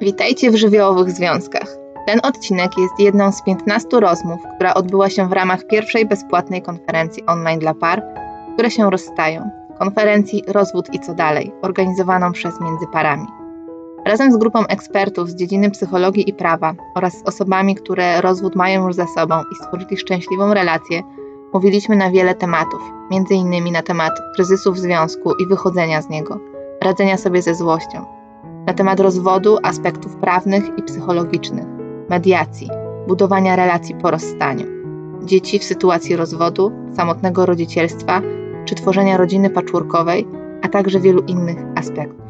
Witajcie w żywiołowych związkach. Ten odcinek jest jedną z 15 rozmów, która odbyła się w ramach pierwszej bezpłatnej konferencji online dla par, które się rozstają. Konferencji Rozwód i co dalej, organizowaną przez Międzyparami. Razem z grupą ekspertów z dziedziny psychologii i prawa oraz z osobami, które rozwód mają już za sobą i stworzyli szczęśliwą relację, mówiliśmy na wiele tematów, m.in. na temat kryzysu w związku i wychodzenia z niego, radzenia sobie ze złością, na temat rozwodu, aspektów prawnych i psychologicznych, mediacji, budowania relacji po rozstaniu, dzieci w sytuacji rozwodu, samotnego rodzicielstwa czy tworzenia rodziny patchworkowej, a także wielu innych aspektów.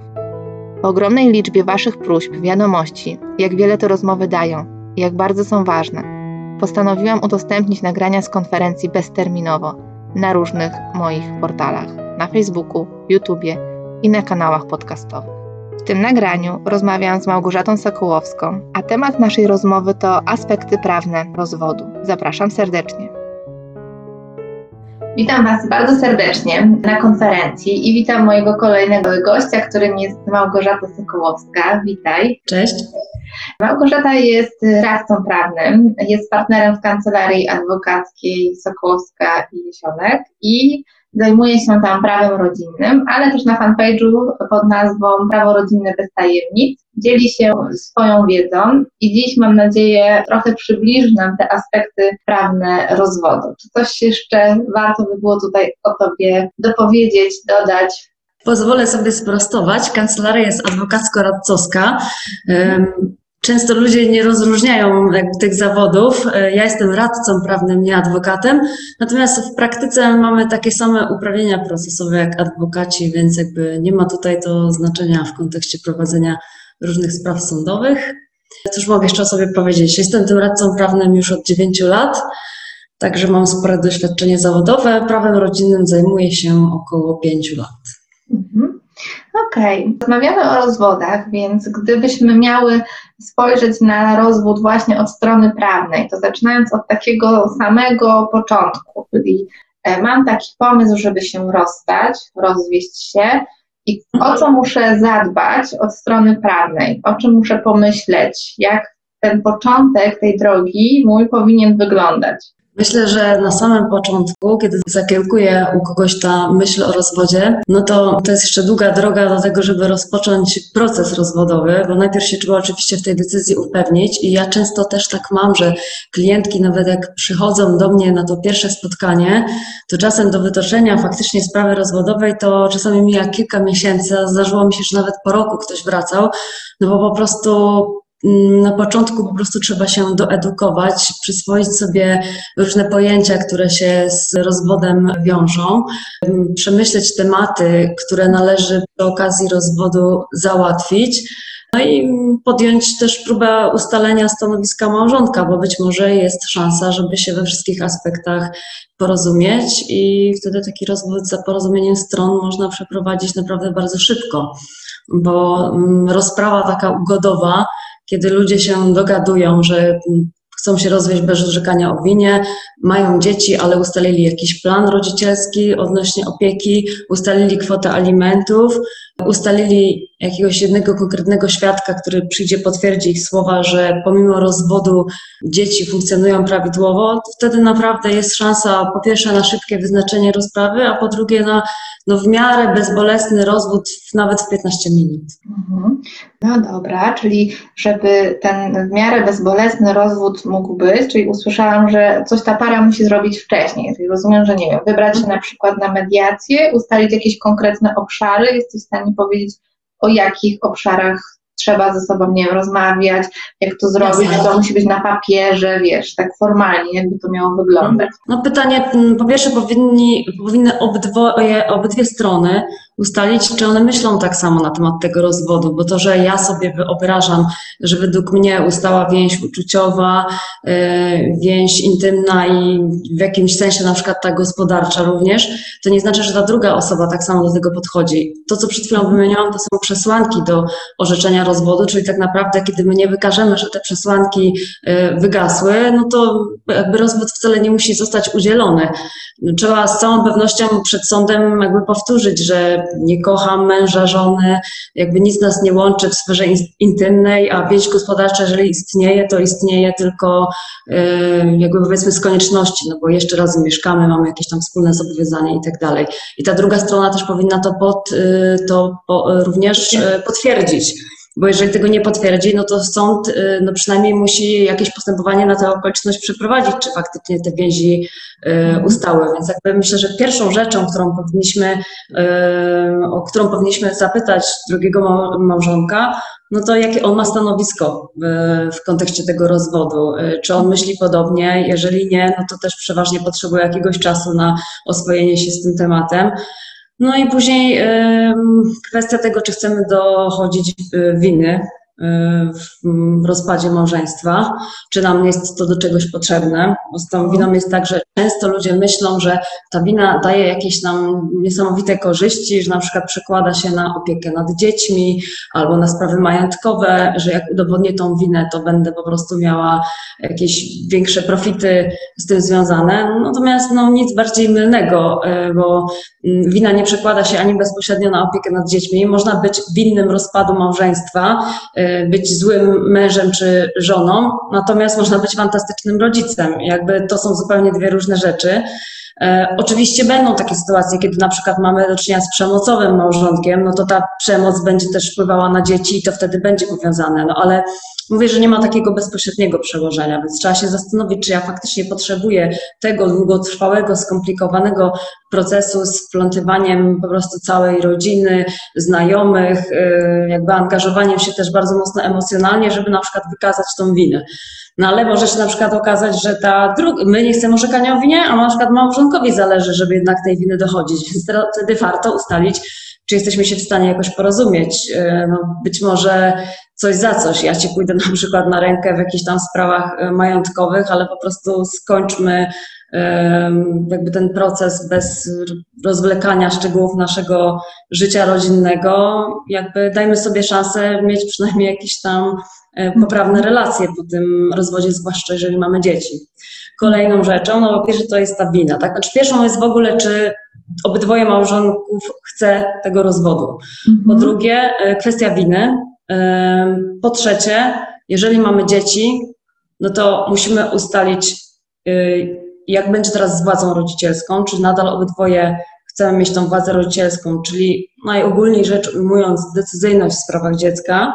Po ogromnej liczbie Waszych próśb, wiadomości, jak wiele te rozmowy dają i jak bardzo są ważne, postanowiłam udostępnić nagrania z konferencji bezterminowo na różnych moich portalach na Facebooku, YouTubie i na kanałach podcastowych. W tym nagraniu rozmawiam z Małgorzatą Sokołowską, a temat naszej rozmowy to aspekty prawne rozwodu. Zapraszam serdecznie. Witam Was bardzo serdecznie na konferencji i witam mojego kolejnego gościa, którym jest Małgorzata Sokołowska. Witaj. Cześć. Małgorzata jest radcą prawnym, jest partnerem w kancelarii adwokackiej Sokołowska i Jesionek i Zajmuje się tam prawem rodzinnym, ale też na fanpage'u pod nazwą Prawo rodzinne bez tajemnic dzieli się swoją wiedzą i dziś mam nadzieję trochę przybliży nam te aspekty prawne rozwodu. Czy coś jeszcze warto by było tutaj o Tobie dopowiedzieć, dodać? Pozwolę sobie sprostować. Kancelaria jest adwokacko-radcowska. Często ludzie nie rozróżniają tych zawodów. E, ja jestem radcą prawnym, nie adwokatem, natomiast w praktyce mamy takie same uprawnienia procesowe jak adwokaci, więc jakby nie ma tutaj to znaczenia w kontekście prowadzenia różnych spraw sądowych. Cóż mogę jeszcze o sobie powiedzieć? Jestem tym radcą prawnym już od 9 lat, także mam spore doświadczenie zawodowe. Prawem rodzinnym zajmuję się około 5 lat. Mhm. Okej, okay. rozmawiamy o rozwodach, więc gdybyśmy miały spojrzeć na rozwód właśnie od strony prawnej, to zaczynając od takiego samego początku, czyli e, mam taki pomysł, żeby się rozstać, rozwieść się i o co muszę zadbać od strony prawnej, o czym muszę pomyśleć, jak ten początek tej drogi mój powinien wyglądać. Myślę, że na samym początku, kiedy zakiełkuje u kogoś ta myśl o rozwodzie, no to to jest jeszcze długa droga do tego, żeby rozpocząć proces rozwodowy, bo najpierw się trzeba oczywiście w tej decyzji upewnić i ja często też tak mam, że klientki nawet jak przychodzą do mnie na to pierwsze spotkanie, to czasem do wytoczenia faktycznie sprawy rozwodowej to czasami mija kilka miesięcy, a zdarzyło mi się, że nawet po roku ktoś wracał, no bo po prostu na początku po prostu trzeba się doedukować, przyswoić sobie różne pojęcia, które się z rozwodem wiążą, przemyśleć tematy, które należy przy okazji rozwodu załatwić. No i podjąć też próbę ustalenia stanowiska małżonka, bo być może jest szansa, żeby się we wszystkich aspektach porozumieć i wtedy taki rozwód za porozumieniem stron można przeprowadzić naprawdę bardzo szybko, bo mm, rozprawa taka ugodowa kiedy ludzie się dogadują, że chcą się rozwieść bez orzekania o winie, mają dzieci, ale ustalili jakiś plan rodzicielski odnośnie opieki, ustalili kwotę alimentów, ustalili jakiegoś jednego konkretnego świadka, który przyjdzie potwierdzi ich słowa, że pomimo rozwodu dzieci funkcjonują prawidłowo, wtedy naprawdę jest szansa po pierwsze na szybkie wyznaczenie rozprawy, a po drugie na no, w miarę bezbolesny rozwód nawet w 15 minut. Mhm. No dobra, czyli żeby ten w miarę bezbolesny rozwód mógł być, czyli usłyszałam, że coś ta para musi zrobić wcześniej, czyli rozumiem, że nie wiem, wybrać się na przykład na mediację, ustalić jakieś konkretne obszary, jesteś w stanie powiedzieć, o jakich obszarach trzeba ze sobą, nie wiem, rozmawiać, jak to zrobić, czy to musi być na papierze, wiesz, tak formalnie, jakby to miało wyglądać. No pytanie, mm, po pierwsze powinni, powinny obydwoje, obydwie strony ustalić, czy one myślą tak samo na temat tego rozwodu, bo to, że ja sobie wyobrażam, że według mnie ustała więź uczuciowa, y, więź intymna i w jakimś sensie na przykład ta gospodarcza również, to nie znaczy, że ta druga osoba tak samo do tego podchodzi. To, co przed chwilą wymieniałam, to są przesłanki do orzeczenia rozwodu, czyli tak naprawdę, kiedy my nie wykażemy, że te przesłanki y, wygasły, no to jakby rozwód wcale nie musi zostać udzielony. Trzeba z całą pewnością przed sądem jakby powtórzyć, że nie kocham męża, żony, jakby nic nas nie łączy w sferze intymnej, a więź gospodarcza, jeżeli istnieje, to istnieje tylko jakby powiedzmy z konieczności, no bo jeszcze razem mieszkamy, mamy jakieś tam wspólne zobowiązania i tak dalej. I ta druga strona też powinna to, pod, to również potwierdzić bo jeżeli tego nie potwierdzi, no to sąd y, no przynajmniej musi jakieś postępowanie na tę okoliczność przeprowadzić, czy faktycznie te więzi y, mhm. ustały. Więc jakby myślę, że pierwszą rzeczą, którą powinniśmy, y, o którą powinniśmy zapytać drugiego małżonka, no to jakie on ma stanowisko w, w kontekście tego rozwodu? Czy on myśli podobnie? Jeżeli nie, no to też przeważnie potrzebuje jakiegoś czasu na oswojenie się z tym tematem. No i później kwestia tego, czy chcemy dochodzić y, winy w rozpadzie małżeństwa, czy nam jest to do czegoś potrzebne. Bo z tą winą jest tak, że często ludzie myślą, że ta wina daje jakieś nam niesamowite korzyści, że na przykład przekłada się na opiekę nad dziećmi albo na sprawy majątkowe, że jak udowodnię tą winę, to będę po prostu miała jakieś większe profity z tym związane. Natomiast no, nic bardziej mylnego, e, bo mm, wina nie przekłada się ani bezpośrednio na opiekę nad dziećmi. Można być winnym rozpadu małżeństwa, e, być złym mężem czy żoną, natomiast można być fantastycznym rodzicem. Jakby to są zupełnie dwie różne rzeczy. E, oczywiście będą takie sytuacje, kiedy na przykład mamy do czynienia z przemocowym małżonkiem, no to ta przemoc będzie też wpływała na dzieci i to wtedy będzie powiązane. No ale mówię, że nie ma takiego bezpośredniego przełożenia, więc trzeba się zastanowić, czy ja faktycznie potrzebuję tego długotrwałego, skomplikowanego procesu z wplątywaniem po prostu całej rodziny, znajomych, y, jakby angażowaniem się też bardzo mocno emocjonalnie, żeby na przykład wykazać tą winę. No ale może się na przykład okazać, że ta druga, my nie chcemy orzekania o winie, a na przykład małżonkowi zależy, żeby jednak tej winy dochodzić, więc wtedy warto ustalić, czy jesteśmy się w stanie jakoś porozumieć. Y, no, być może coś za coś. Ja ci pójdę na przykład na rękę w jakichś tam sprawach y, majątkowych, ale po prostu skończmy jakby ten proces bez rozwlekania szczegółów naszego życia rodzinnego, jakby dajmy sobie szansę mieć przynajmniej jakieś tam e, poprawne relacje po tym rozwodzie, zwłaszcza jeżeli mamy dzieci. Kolejną rzeczą, no po pierwsze to jest ta wina, tak? Znaczy pierwszą jest w ogóle, czy obydwoje małżonków chce tego rozwodu. Po mhm. drugie, e, kwestia winy. Po trzecie, jeżeli mamy dzieci, no to musimy ustalić, y, jak będzie teraz z władzą rodzicielską, czy nadal obydwoje chcemy mieć tą władzę rodzicielską, czyli najogólniej rzecz ujmując decyzyjność w sprawach dziecka.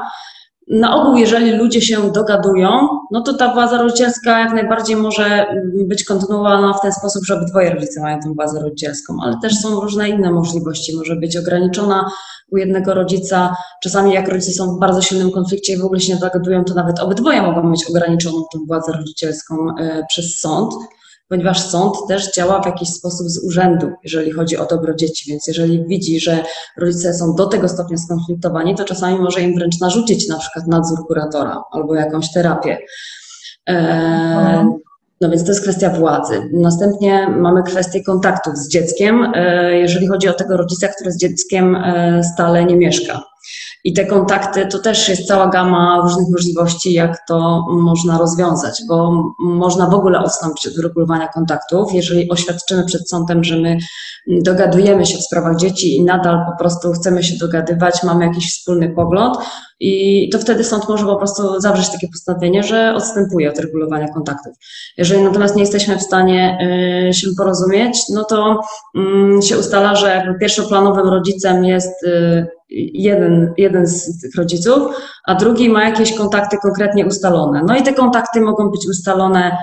Na ogół, jeżeli ludzie się dogadują, no to ta władza rodzicielska jak najbardziej może być kontynuowana w ten sposób, że obydwoje rodzice mają tę władzę rodzicielską, ale też są różne inne możliwości. Może być ograniczona u jednego rodzica. Czasami jak rodzice są w bardzo silnym konflikcie i w ogóle się nie dogadują, to nawet obydwoje mogą mieć ograniczoną tę władzę rodzicielską e, przez sąd ponieważ sąd też działa w jakiś sposób z urzędu, jeżeli chodzi o dobro dzieci, więc jeżeli widzi, że rodzice są do tego stopnia skonfliktowani, to czasami może im wręcz narzucić na przykład nadzór kuratora albo jakąś terapię. E, no więc to jest kwestia władzy. Następnie mamy kwestię kontaktów z dzieckiem, e, jeżeli chodzi o tego rodzica, który z dzieckiem e, stale nie mieszka. I te kontakty to też jest cała gama różnych możliwości, jak to można rozwiązać, bo można w ogóle odstąpić od uregulowania kontaktów, jeżeli oświadczymy przed sądem, że my dogadujemy się w sprawach dzieci i nadal po prostu chcemy się dogadywać, mamy jakiś wspólny pogląd, i to wtedy sąd może po prostu zawrzeć takie postanowienie, że odstępuje od regulowania kontaktów. Jeżeli natomiast nie jesteśmy w stanie y, się porozumieć, no to mm, się ustala, że pierwszoplanowym rodzicem jest y, jeden, jeden z tych rodziców, a drugi ma jakieś kontakty konkretnie ustalone. No i te kontakty mogą być ustalone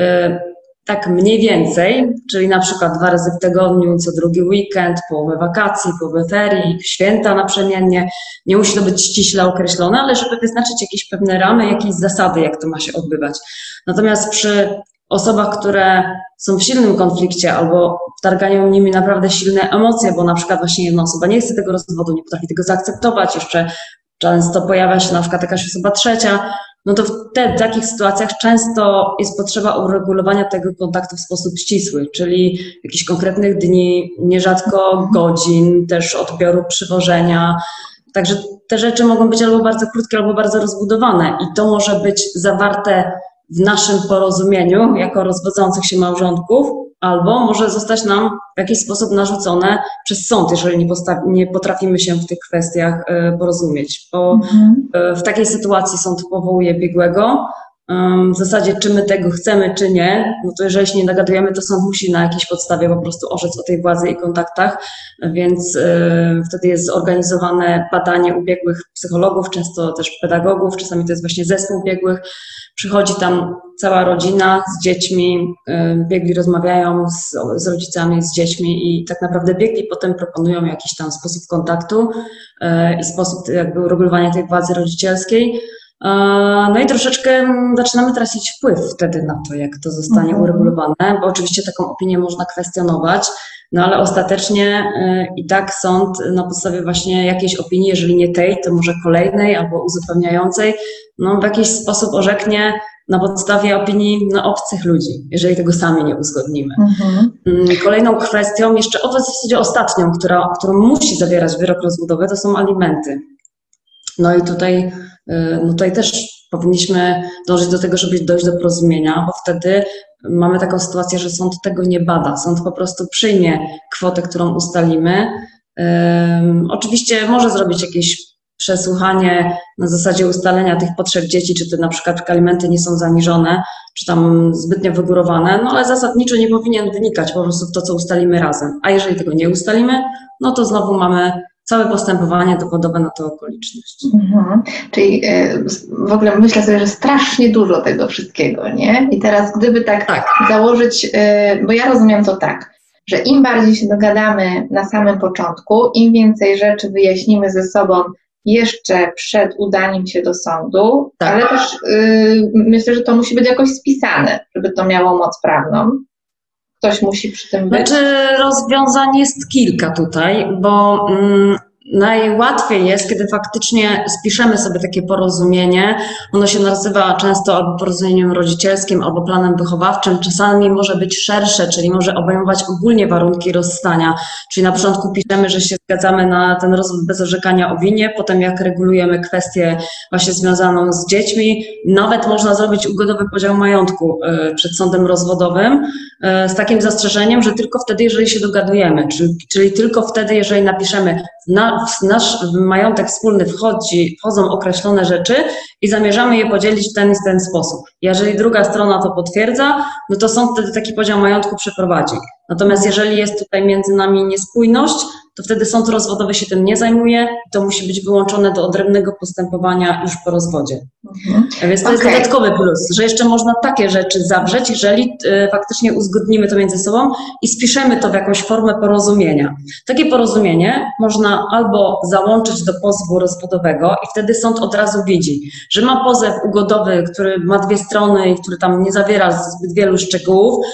y, tak mniej więcej, czyli na przykład dwa razy w tygodniu, co drugi weekend, połowę wakacji, połowę ferii, święta naprzemiennie. Nie musi to być ściśle określone, ale żeby wyznaczyć jakieś pewne ramy, jakieś zasady, jak to ma się odbywać. Natomiast przy osobach, które są w silnym konflikcie albo wtargają nimi naprawdę silne emocje, bo na przykład właśnie jedna osoba nie chce tego rozwodu, nie potrafi tego zaakceptować, jeszcze często pojawia się na przykład jakaś osoba trzecia, no to w, te, w takich sytuacjach często jest potrzeba uregulowania tego kontaktu w sposób ścisły, czyli jakichś konkretnych dni, nierzadko mhm. godzin, też odbioru przywożenia. Także te rzeczy mogą być albo bardzo krótkie, albo bardzo rozbudowane i to może być zawarte w naszym porozumieniu jako rozwodzących się małżonków, albo może zostać nam w jakiś sposób narzucone przez sąd, jeżeli nie, nie potrafimy się w tych kwestiach e, porozumieć. Bo mhm. w takiej sytuacji sąd powołuje biegłego, w zasadzie, czy my tego chcemy, czy nie, no to jeżeli się nie dogadujemy, to sąd musi na jakiejś podstawie po prostu orzec o tej władzy i kontaktach, więc wtedy jest zorganizowane badanie ubiegłych psychologów, często też pedagogów, czasami to jest właśnie zespół biegłych. Przychodzi tam cała rodzina z dziećmi, y, biegli rozmawiają z, z rodzicami, z dziećmi i tak naprawdę biegli potem proponują jakiś tam sposób kontaktu y, i sposób jakby uregulowania tej władzy rodzicielskiej. No i troszeczkę zaczynamy tracić wpływ wtedy na to, jak to zostanie mhm. uregulowane, bo oczywiście taką opinię można kwestionować, no ale ostatecznie y, i tak sąd na podstawie właśnie jakiejś opinii, jeżeli nie tej, to może kolejnej albo uzupełniającej, no w jakiś sposób orzeknie na podstawie opinii no, obcych ludzi, jeżeli tego sami nie uzgodnimy. Mhm. Mm, kolejną kwestią, jeszcze o w zasadzie ostatnią, która, którą musi zawierać wyrok rozbudowy, to są alimenty. No i tutaj no tutaj też powinniśmy dążyć do tego, żeby dojść do porozumienia, bo wtedy mamy taką sytuację, że sąd tego nie bada. Sąd po prostu przyjmie kwotę, którą ustalimy. Oczywiście może zrobić jakieś przesłuchanie na zasadzie ustalenia tych potrzeb dzieci, czy to na przykład alimenty nie są zaniżone, czy tam zbytnio wygórowane, no ale zasadniczo nie powinien wynikać po prostu to, co ustalimy razem. A jeżeli tego nie ustalimy, no to znowu mamy całe postępowanie dowodowe na tę okoliczność. Mhm. Czyli e, w ogóle myślę sobie, że strasznie dużo tego wszystkiego, nie? I teraz gdyby tak, tak. założyć, e, bo ja rozumiem to tak, że im bardziej się dogadamy na samym początku, im więcej rzeczy wyjaśnimy ze sobą jeszcze przed udaniem się do sądu, tak. ale też y, myślę, że to musi być jakoś spisane, żeby to miało moc prawną. Ktoś musi przy tym być. Znaczy, rozwiązań jest kilka tutaj, bo mm, Najłatwiej jest, kiedy faktycznie spiszemy sobie takie porozumienie. Ono się nazywa często albo porozumieniem rodzicielskim, albo planem wychowawczym. Czasami może być szersze, czyli może obejmować ogólnie warunki rozstania. Czyli na początku piszemy, że się zgadzamy na ten rozwód bez orzekania o winie, potem jak regulujemy kwestię właśnie związaną z dziećmi. Nawet można zrobić ugodowy podział majątku y, przed sądem rozwodowym y, z takim zastrzeżeniem, że tylko wtedy, jeżeli się dogadujemy, czyli, czyli tylko wtedy, jeżeli napiszemy na, w nasz majątek wspólny wchodzi, wchodzą określone rzeczy i zamierzamy je podzielić w ten i ten sposób. Jeżeli druga strona to potwierdza, no to sąd wtedy taki podział majątku przeprowadzi. Natomiast jeżeli jest tutaj między nami niespójność, to wtedy sąd rozwodowy się tym nie zajmuje to musi być wyłączone do odrębnego postępowania już po rozwodzie. Mhm. Więc to okay. jest dodatkowy plus, że jeszcze można takie rzeczy zawrzeć, jeżeli y, faktycznie uzgodnimy to między sobą i spiszemy to w jakąś formę porozumienia. Takie porozumienie można albo załączyć do pozwu rozwodowego i wtedy sąd od razu widzi, że ma pozew ugodowy, który ma dwie strony i który tam nie zawiera zbyt wielu szczegółów,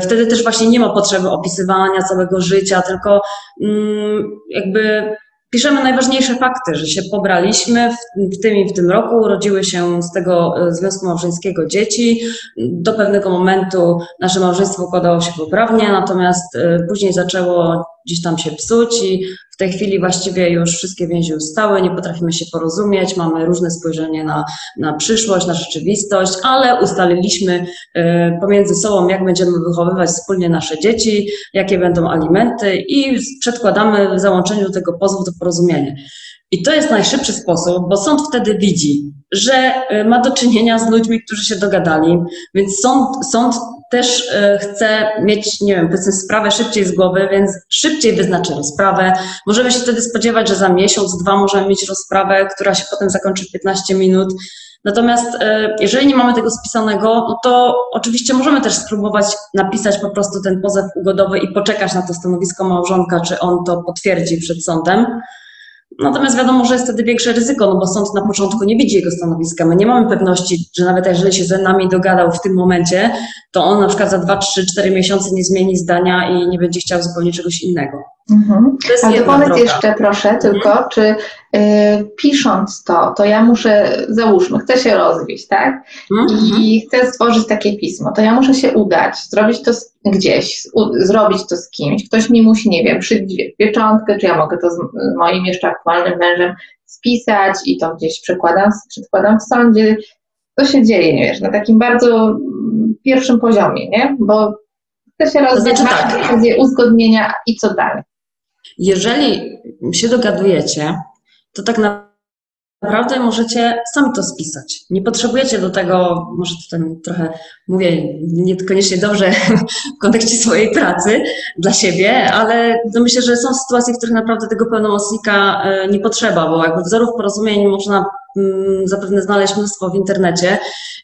wtedy też właśnie nie ma potrzeby opisywania całego życia, tylko mm, jakby piszemy najważniejsze fakty, że się pobraliśmy w, w, tym i w tym roku, urodziły się z tego e, związku małżeńskiego dzieci. Do pewnego momentu nasze małżeństwo układało się poprawnie, natomiast e, później zaczęło gdzieś tam się psuć i w tej chwili właściwie już wszystkie więzi ustały, nie potrafimy się porozumieć, mamy różne spojrzenie na, na przyszłość, na rzeczywistość, ale ustaliliśmy y, pomiędzy sobą, jak będziemy wychowywać wspólnie nasze dzieci, jakie będą alimenty i przedkładamy w załączeniu tego pozwu do porozumienia. I to jest najszybszy sposób, bo sąd wtedy widzi, że y, ma do czynienia z ludźmi, którzy się dogadali, więc sąd, sąd też y, chce mieć, nie wiem, powiedzmy sprawę szybciej z głowy, więc szybciej wyznaczy rozprawę. Możemy się wtedy spodziewać, że za miesiąc, dwa możemy mieć rozprawę, która się potem zakończy w 15 minut. Natomiast y, jeżeli nie mamy tego spisanego, no to oczywiście możemy też spróbować napisać po prostu ten pozew ugodowy i poczekać na to stanowisko małżonka, czy on to potwierdzi przed sądem. Natomiast wiadomo, że jest wtedy większe ryzyko, no bo sąd na początku nie widzi jego stanowiska. My nie mamy pewności, że nawet jeżeli się ze nami dogadał w tym momencie, to on na przykład za 2, 3, 4 miesiące nie zmieni zdania i nie będzie chciał zupełnie czegoś innego. Mhm. To A to powiedz droga. jeszcze proszę mhm. tylko, czy y, pisząc to, to ja muszę, załóżmy, chcę się rozwieść, tak? Mhm. I chcę stworzyć takie pismo, to ja muszę się udać, zrobić to gdzieś, u, zrobić to z kimś. Ktoś mi musi, nie wiem, przyjść pieczątkę, czy ja mogę to z moim jeszcze aktualnym mężem spisać i to gdzieś przekładam, przedkładam w sądzie. To się dzieje, nie wiesz, na takim bardzo pierwszym poziomie, nie? Bo To się rozwiedzie znaczy tak. uzgodnienia i co dalej? Jeżeli się dogadujecie, to tak naprawdę możecie sami to spisać. Nie potrzebujecie do tego, może to trochę mówię niekoniecznie dobrze w kontekście swojej pracy dla siebie, ale no myślę, że są sytuacje, w których naprawdę tego pełnomocnika e, nie potrzeba, bo jakby wzorów porozumień można zapewne znaleźć mnóstwo w internecie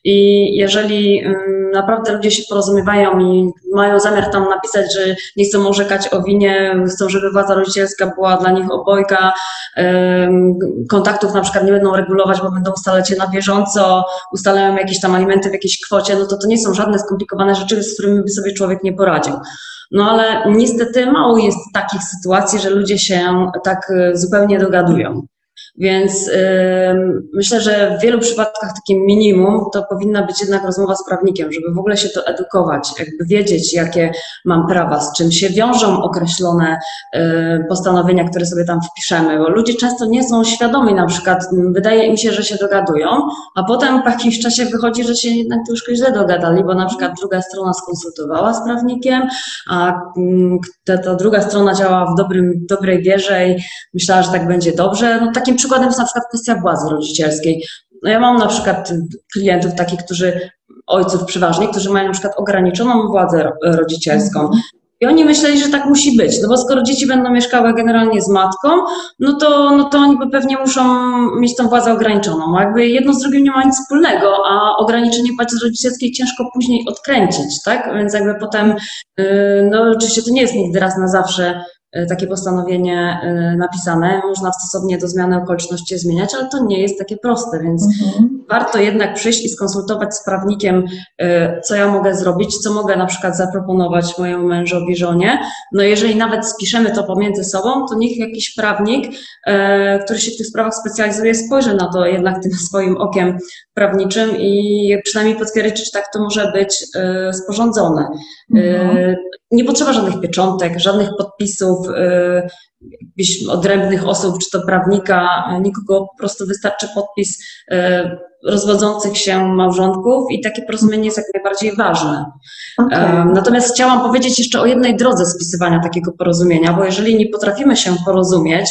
i jeżeli mm, naprawdę ludzie się porozumiewają i mają zamiar tam napisać, że nie chcą orzekać o winie, chcą, żeby władza rodzicielska była dla nich obojga, kontaktów na przykład nie będą regulować, bo będą ustalać je na bieżąco, ustalają jakieś tam alimenty w jakiejś kwocie, no to to nie są żadne skomplikowane rzeczy, z którymi by sobie człowiek nie poradził. No ale niestety mało jest takich sytuacji, że ludzie się tak e, zupełnie dogadują. Więc myślę, że w wielu przypadkach takim minimum to powinna być jednak rozmowa z prawnikiem, żeby w ogóle się to edukować, jakby wiedzieć, jakie mam prawa, z czym się wiążą określone postanowienia, które sobie tam wpiszemy, bo ludzie często nie są świadomi, na przykład wydaje im się, że się dogadują, a potem po jakimś czasie wychodzi, że się jednak troszkę źle dogadali, bo na przykład druga strona skonsultowała z prawnikiem, a ta, ta druga strona działa w dobrym, dobrej wierze i myślała, że tak będzie dobrze. No, takim przykładem jest na przykład kwestia władzy rodzicielskiej. No ja mam na przykład klientów takich, którzy, ojców przeważnie, którzy mają na przykład ograniczoną władzę rodzicielską. I oni myśleli, że tak musi być, no bo skoro dzieci będą mieszkały generalnie z matką, no to, no to oni pewnie muszą mieć tą władzę ograniczoną. Jakby jedno z drugim nie ma nic wspólnego, a ograniczenie płacy rodzicielskiej ciężko później odkręcić, tak? Więc jakby potem, yy, no oczywiście to nie jest nigdy raz na zawsze takie postanowienie e, napisane. Można stosownie do zmiany okoliczności zmieniać, ale to nie jest takie proste, więc mhm. warto jednak przyjść i skonsultować z prawnikiem, e, co ja mogę zrobić, co mogę na przykład zaproponować mojemu mężowi, żonie. No jeżeli nawet spiszemy to pomiędzy sobą, to niech jakiś prawnik, który się w tych sprawach specjalizuje, spojrzy na to jednak tym swoim okiem prawniczym i przynajmniej potwierdzi, czy tak to może być sporządzone. Mhm. Nie potrzeba żadnych pieczątek, żadnych podpisów, jakichś odrębnych osób, czy to prawnika, nikogo, po prostu wystarczy podpis y, rozwodzących się małżonków i takie porozumienie jest jak najbardziej ważne. Okay. Natomiast chciałam powiedzieć jeszcze o jednej drodze spisywania takiego porozumienia, bo jeżeli nie potrafimy się porozumieć,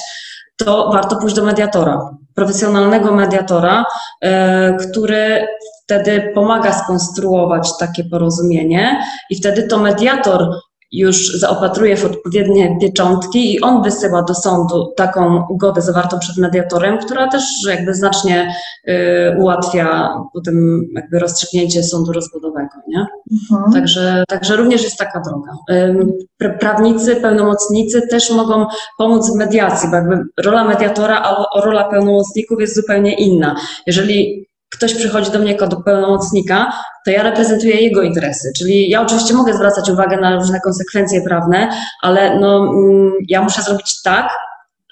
to warto pójść do mediatora, profesjonalnego mediatora, y, który wtedy pomaga skonstruować takie porozumienie i wtedy to mediator już zaopatruje w odpowiednie pieczątki i on wysyła do sądu taką ugodę zawartą przed mediatorem, która też jakby znacznie y, ułatwia potem jakby rozstrzygnięcie sądu rozwodowego, nie? Mhm. Także, także również jest taka droga. Y, prawnicy, pełnomocnicy też mogą pomóc w mediacji, bo jakby rola mediatora, a rola pełnomocników jest zupełnie inna. Jeżeli ktoś przychodzi do mnie jako do pełnomocnika, to ja reprezentuję jego interesy. Czyli ja oczywiście mogę zwracać uwagę na różne konsekwencje prawne, ale no, mm, ja muszę zrobić tak,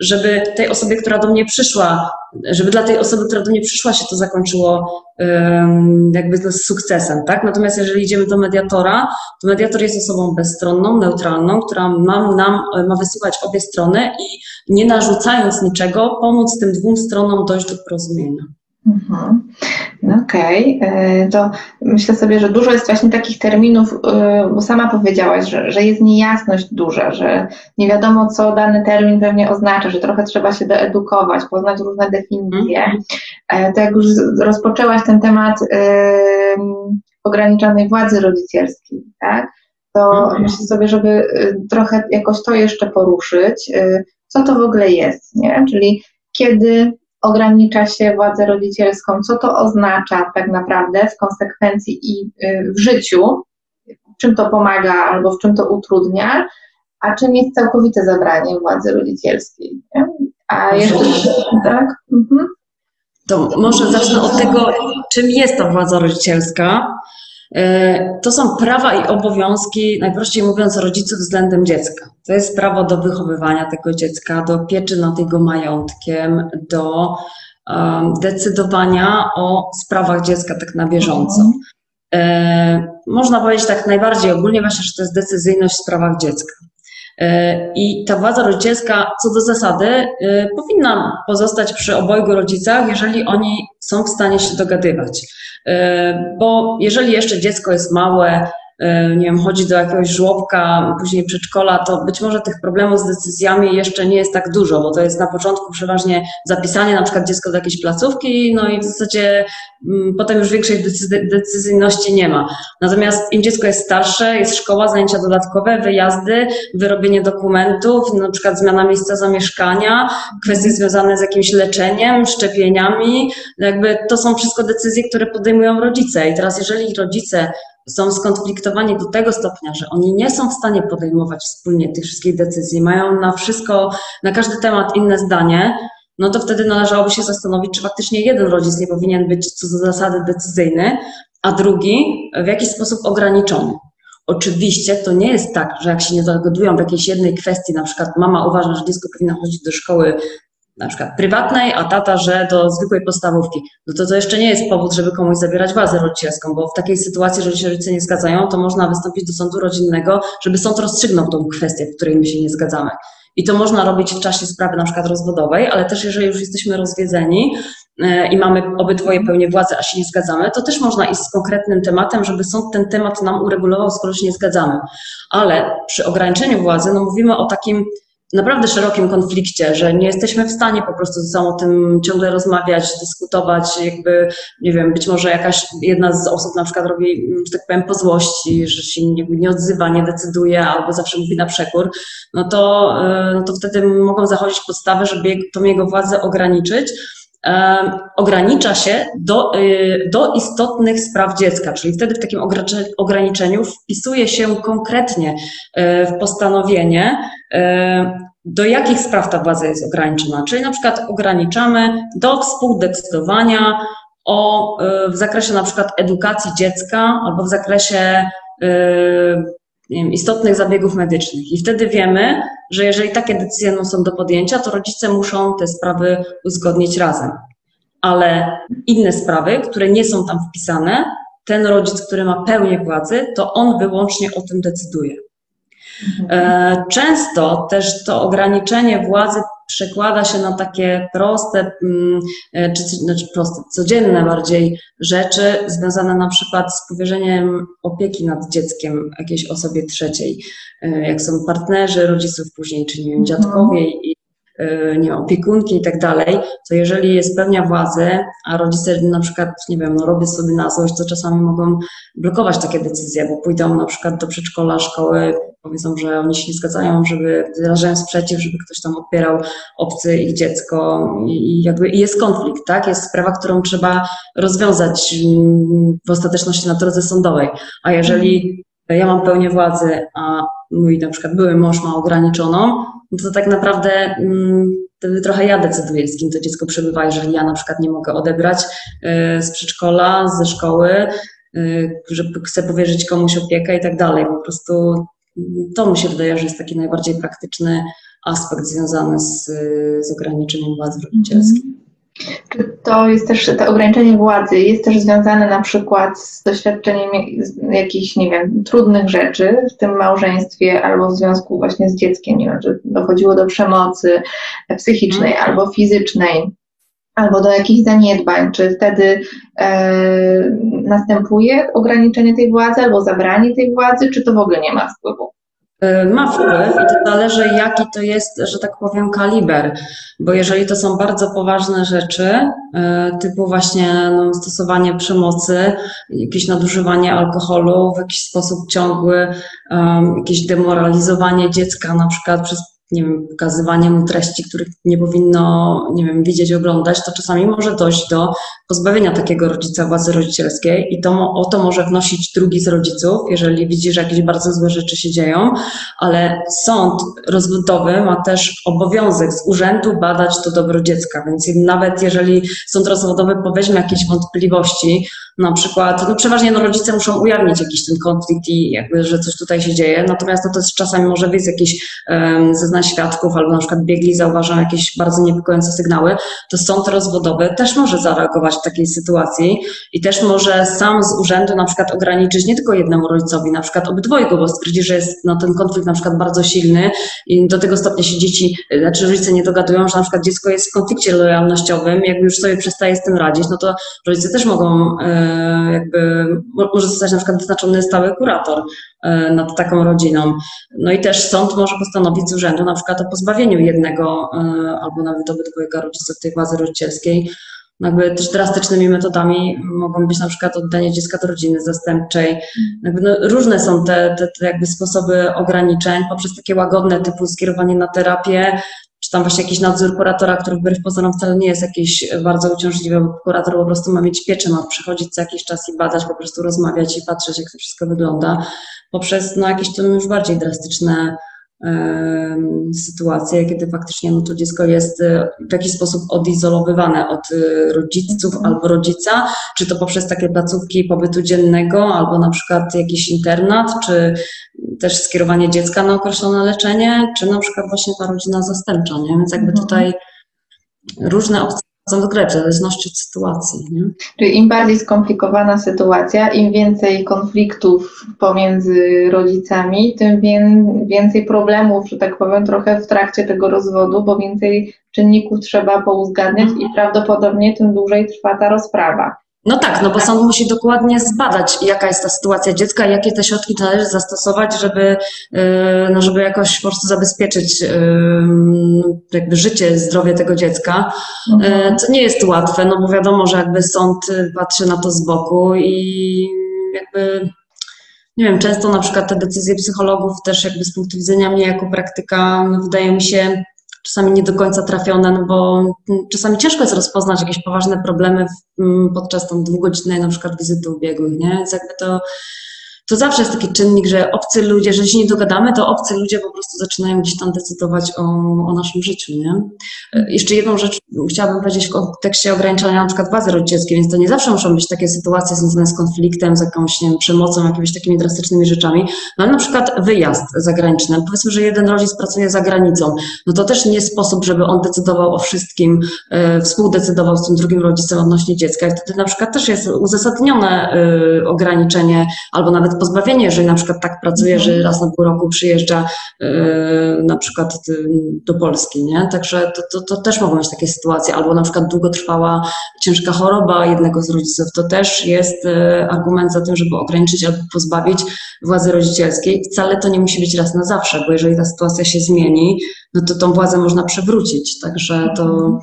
żeby tej osobie, która do mnie przyszła, żeby dla tej osoby, która do mnie przyszła, się to zakończyło jakby z sukcesem, tak? Natomiast jeżeli idziemy do mediatora, to mediator jest osobą bezstronną, neutralną, która ma, nam, ma wysłuchać obie strony i nie narzucając niczego, pomóc tym dwóm stronom dojść do porozumienia. Mhm. Okej, okay. to myślę sobie, że dużo jest właśnie takich terminów, e, bo sama powiedziałaś, że, że jest niejasność duża, że nie wiadomo, co dany termin pewnie oznacza, że trochę trzeba się doedukować, poznać różne definicje. Mm. To jak już rozpoczęłaś ten temat ograniczonej władzy rodzicielskiej, tak? To mm. myślę sobie, żeby trochę jakoś to jeszcze poruszyć, co to w ogóle jest, nie? Czyli kiedy ogranicza się władzę rodzicielską, co to oznacza tak naprawdę w konsekwencji i y, w życiu, czym to pomaga albo w czym to utrudnia, a czym jest całkowite zabranie władzy rodzicielskiej. Nie? A jeszcze, tak? Mhm. To może zacznę od tego, czym jest ta władza rodzicielska. E, to są prawa i obowiązki, najprościej mówiąc, rodziców względem dziecka. To jest prawo do wychowywania tego dziecka, do pieczy nad jego majątkiem, do um, decydowania o sprawach dziecka tak na bieżąco. E, można powiedzieć tak najbardziej ogólnie właśnie, że to jest decyzyjność w sprawach dziecka. E, I ta władza rodzicielska, co do zasady, e, powinna pozostać przy obojgu rodzicach, jeżeli oni są w stanie się dogadywać. E, bo jeżeli jeszcze dziecko jest małe, nie wiem, chodzi do jakiegoś żłobka, później przedszkola, to być może tych problemów z decyzjami jeszcze nie jest tak dużo, bo to jest na początku przeważnie zapisanie na przykład dziecko do jakiejś placówki, no i w zasadzie mm, potem już większej decyzyjności nie ma. Natomiast im dziecko jest starsze, jest szkoła, zajęcia dodatkowe, wyjazdy, wyrobienie dokumentów, na przykład zmiana miejsca zamieszkania, kwestie związane z jakimś leczeniem, szczepieniami, jakby to są wszystko decyzje, które podejmują rodzice. I teraz jeżeli rodzice są skonfliktowani do tego stopnia, że oni nie są w stanie podejmować wspólnie tych wszystkich decyzji, mają na wszystko, na każdy temat inne zdanie, no to wtedy należałoby się zastanowić, czy faktycznie jeden rodzic nie powinien być co do zasady decyzyjny, a drugi w jakiś sposób ograniczony. Oczywiście to nie jest tak, że jak się nie dogadują w jakiejś jednej kwestii, na przykład mama uważa, że dziecko powinno chodzić do szkoły na przykład prywatnej, a tata, że do zwykłej podstawówki, no to to jeszcze nie jest powód, żeby komuś zabierać władzę rodzicielską, bo w takiej sytuacji, że się rodzice nie zgadzają, to można wystąpić do sądu rodzinnego, żeby sąd rozstrzygnął tą kwestię, w której my się nie zgadzamy. I to można robić w czasie sprawy na przykład rozwodowej, ale też jeżeli już jesteśmy rozwiedzeni e, i mamy obydwoje pełnię władzy, a się nie zgadzamy, to też można iść z konkretnym tematem, żeby sąd ten temat nam uregulował, skoro się nie zgadzamy. Ale przy ograniczeniu władzy, no mówimy o takim naprawdę szerokim konflikcie, że nie jesteśmy w stanie po prostu ze sobą o tym ciągle rozmawiać, dyskutować, jakby, nie wiem, być może jakaś jedna z osób na przykład robi, że tak powiem, po złości, że się nie, nie odzywa, nie decyduje albo zawsze mówi na przekór, no to, e, no to wtedy mogą zachodzić podstawy, żeby tą jego władzę ograniczyć. Ogranicza się do, y, do istotnych spraw dziecka, czyli wtedy w takim ograniczeniu wpisuje się konkretnie w postanowienie, do jakich spraw ta władza jest ograniczona. Czyli na przykład ograniczamy do współdecydowania o, w zakresie na przykład edukacji dziecka albo w zakresie wiem, istotnych zabiegów medycznych. I wtedy wiemy, że jeżeli takie decyzje są do podjęcia, to rodzice muszą te sprawy uzgodnić razem. Ale inne sprawy, które nie są tam wpisane, ten rodzic, który ma pełnię władzy, to on wyłącznie o tym decyduje. E, często też to ograniczenie władzy przekłada się na takie proste, mm, e, czy znaczy proste, codzienne bardziej rzeczy związane na przykład z powierzeniem opieki nad dzieckiem jakiejś osobie trzeciej, e, jak są partnerzy rodziców później, czy nie wiem, mhm. dziadkowie i nie wiem, opiekunki i tak dalej, to jeżeli jest pełnia władzy, a rodzice na przykład, nie wiem, no robię sobie na złość, to czasami mogą blokować takie decyzje, bo pójdą na przykład do przedszkola, szkoły, powiedzą, że oni się nie zgadzają, żeby wyrażają sprzeciw, żeby ktoś tam odbierał obcy ich dziecko i jakby i jest konflikt, tak? Jest sprawa, którą trzeba rozwiązać mm, w ostateczności na drodze sądowej. A jeżeli ja mam pełnię władzy, a mój na przykład były mąż ma ograniczoną, no to tak naprawdę mm, wtedy trochę ja decyduję, z kim to dziecko przebywa, jeżeli ja na przykład nie mogę odebrać y, z przedszkola, ze szkoły, y, że chcę powierzyć komuś opiekę i tak dalej. Po prostu to mi się wydaje, że jest taki najbardziej praktyczny aspekt związany z, z ograniczeniem władzy rodzicielskiej. Czy to jest też, to ograniczenie władzy jest też związane na przykład z doświadczeniem jakichś, nie wiem, trudnych rzeczy w tym małżeństwie albo w związku właśnie z dzieckiem, nie wiem, że dochodziło do przemocy psychicznej mhm. albo fizycznej, albo do jakichś zaniedbań, czy wtedy e, następuje ograniczenie tej władzy albo zabranie tej władzy, czy to w ogóle nie ma wpływu? E, ma wpływ i to zależy, jaki to jest, że tak powiem, kaliber. Bo jeżeli to są bardzo poważne rzeczy, e, typu właśnie no, stosowanie przemocy, jakieś nadużywanie alkoholu w jakiś sposób ciągły, um, jakieś demoralizowanie dziecka na przykład przez nie wiem, pokazywanie mu treści, których nie powinno, nie wiem, widzieć, oglądać, to czasami może dojść do pozbawienia takiego rodzica władzy rodzicielskiej i to, o to może wnosić drugi z rodziców, jeżeli widzi, że jakieś bardzo złe rzeczy się dzieją, ale sąd rozwodowy ma też obowiązek z urzędu badać to dobro dziecka, więc nawet jeżeli sąd rozwodowy poweźmie jakieś wątpliwości, na przykład, no przeważnie no, rodzice muszą ujawnić jakiś ten konflikt i jakby, że coś tutaj się dzieje, natomiast no, to jest czasami może być jakieś um, zeznanie na świadków albo na przykład biegli zauważają jakieś bardzo niepokojące sygnały, to sąd rozwodowy też może zareagować w takiej sytuacji i też może sam z urzędu na przykład ograniczyć nie tylko jednemu rodzicowi, na przykład obydwojgu, bo stwierdzi, że jest no, ten konflikt na przykład bardzo silny i do tego stopnia się dzieci, znaczy rodzice nie dogadują, że na przykład dziecko jest w konflikcie lojalnościowym, jakby już sobie przestaje z tym radzić, no to rodzice też mogą e, jakby, może zostać na przykład wyznaczony stały kurator nad taką rodziną. No i też sąd może postanowić z urzędu na przykład o pozbawieniu jednego e, albo nawet obydwojga rodziców tej władzy rodzicielskiej. No jakby też drastycznymi metodami mogą być na przykład oddanie dziecka do rodziny zastępczej. Jakby no różne są te, te, te jakby sposoby ograniczeń poprzez takie łagodne typu skierowanie na terapię, czy tam właśnie jakiś nadzór kuratora, który wbrew pozorom wcale nie jest jakiś bardzo uciążliwy, bo kurator po prostu ma mieć pieczę, ma przychodzić co jakiś czas i badać, po prostu rozmawiać i patrzeć, jak to wszystko wygląda, poprzez no, jakieś to już bardziej drastyczne sytuacje, kiedy faktycznie no, to dziecko jest y, w jakiś sposób odizolowywane od y, rodziców mhm. albo rodzica, czy to poprzez takie placówki pobytu dziennego, albo na przykład jakiś internat, czy też skierowanie dziecka na określone leczenie, czy na przykład właśnie ta rodzina zastępcza, nie? Więc jakby mhm. tutaj różne opcje w grę, w zależności od sytuacji. Nie? Czyli im bardziej skomplikowana sytuacja, im więcej konfliktów pomiędzy rodzicami, tym więcej problemów, że tak powiem, trochę w trakcie tego rozwodu, bo więcej czynników trzeba pouzgadniać i prawdopodobnie tym dłużej trwa ta rozprawa. No tak, no bo sąd musi dokładnie zbadać, jaka jest ta sytuacja dziecka, jakie te środki należy zastosować, żeby, yy, no żeby jakoś po prostu zabezpieczyć yy, jakby życie, zdrowie tego dziecka. Mhm. To nie jest łatwe, no bo wiadomo, że jakby sąd patrzy na to z boku i jakby nie wiem, często na przykład te decyzje psychologów też jakby z punktu widzenia mnie jako praktyka wydaje mi się czasami nie do końca trafione, no bo czasami ciężko jest rozpoznać jakieś poważne problemy podczas tam dwugodzinnej na przykład wizyty ubiegłych, nie? Więc jakby to to zawsze jest taki czynnik, że obcy ludzie, jeżeli się nie dogadamy, to obcy ludzie po prostu zaczynają gdzieś tam decydować o, o naszym życiu, nie? E, jeszcze jedną rzecz chciałabym powiedzieć w kontekście ograniczania na przykład bazy rodzicielskiej, więc to nie zawsze muszą być takie sytuacje związane z konfliktem, z jakąś, nie wiem, przemocą, jakimiś takimi drastycznymi rzeczami, no ale na przykład wyjazd zagraniczny. Powiedzmy, że jeden rodzic pracuje za granicą, no to też nie sposób, żeby on decydował o wszystkim, e, współdecydował z tym drugim rodzicem odnośnie dziecka i wtedy na przykład też jest uzasadnione e, ograniczenie albo nawet pozbawienie, jeżeli na przykład tak pracuje, że raz na pół roku przyjeżdża yy, na przykład do Polski, nie? Także to, to, to też mogą być takie sytuacje, albo na przykład długotrwała ciężka choroba jednego z rodziców, to też jest yy, argument za tym, żeby ograniczyć albo pozbawić władzy rodzicielskiej. Wcale to nie musi być raz na zawsze, bo jeżeli ta sytuacja się zmieni, no to tą władzę można przywrócić, także to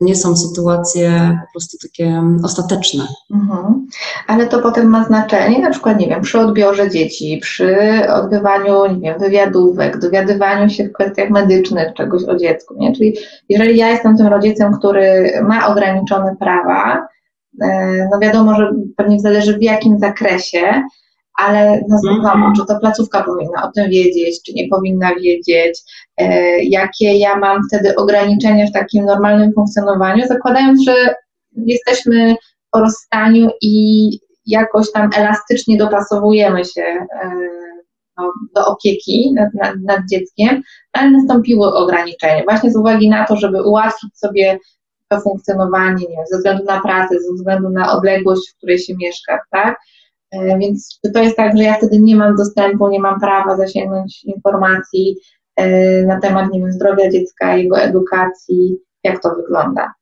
nie są sytuacje po prostu takie ostateczne. Mhm. Ale to potem ma znaczenie, na przykład, nie wiem, przy odbiorze dzieci, przy odbywaniu, nie wiem, wywiadówek, dowiadywaniu się w kwestiach medycznych czegoś o dziecku, nie? Czyli jeżeli ja jestem tym rodzicem, który ma ograniczone prawa, e, no wiadomo, że pewnie zależy w jakim zakresie, ale no znowu, mhm. czy to placówka powinna o tym wiedzieć, czy nie powinna wiedzieć, e, jakie ja mam wtedy ograniczenia w takim normalnym funkcjonowaniu, zakładając, że jesteśmy po rozstaniu i jakoś tam elastycznie dopasowujemy się e, no, do opieki nad, nad, nad dzieckiem, ale nastąpiły ograniczenia, właśnie z uwagi na to, żeby ułatwić sobie to funkcjonowanie, nie wiem, ze względu na pracę, ze względu na odległość, w której się mieszka, tak? E, więc to jest tak, że ja wtedy nie mam dostępu, nie mam prawa zasięgnąć informacji e, na temat nie wiem, zdrowia dziecka, jego edukacji, jak to wygląda.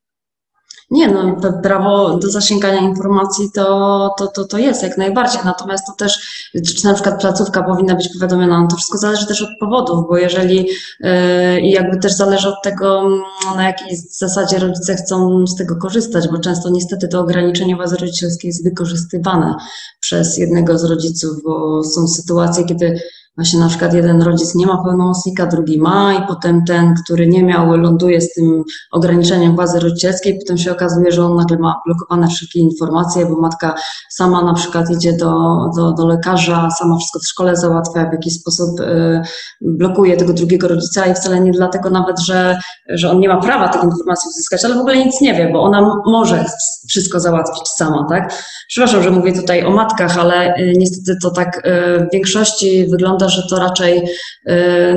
Nie, no prawo do zasięgania informacji to, to, to, to jest jak najbardziej, natomiast to też, czy na przykład placówka powinna być powiadomiona, no to wszystko zależy też od powodów, bo jeżeli yy, i jakby też zależy od tego, na jakiej zasadzie rodzice chcą z tego korzystać, bo często niestety to ograniczenie władzy rodzicielskiej jest wykorzystywane przez jednego z rodziców, bo są sytuacje, kiedy właśnie na przykład jeden rodzic nie ma pełnomocnika, drugi ma i potem ten, który nie miał, ląduje z tym ograniczeniem władzy rodzicielskiej, potem się okazuje, że on nagle ma blokowane wszystkie informacje, bo matka sama na przykład idzie do, do, do lekarza, sama wszystko w szkole załatwia, w jakiś sposób y, blokuje tego drugiego rodzica i wcale nie dlatego nawet, że, że on nie ma prawa tych informacji uzyskać, ale w ogóle nic nie wie, bo ona może wszystko załatwić sama, tak? Przepraszam, że mówię tutaj o matkach, ale y, niestety to tak y, w większości wygląda wygląda, że to raczej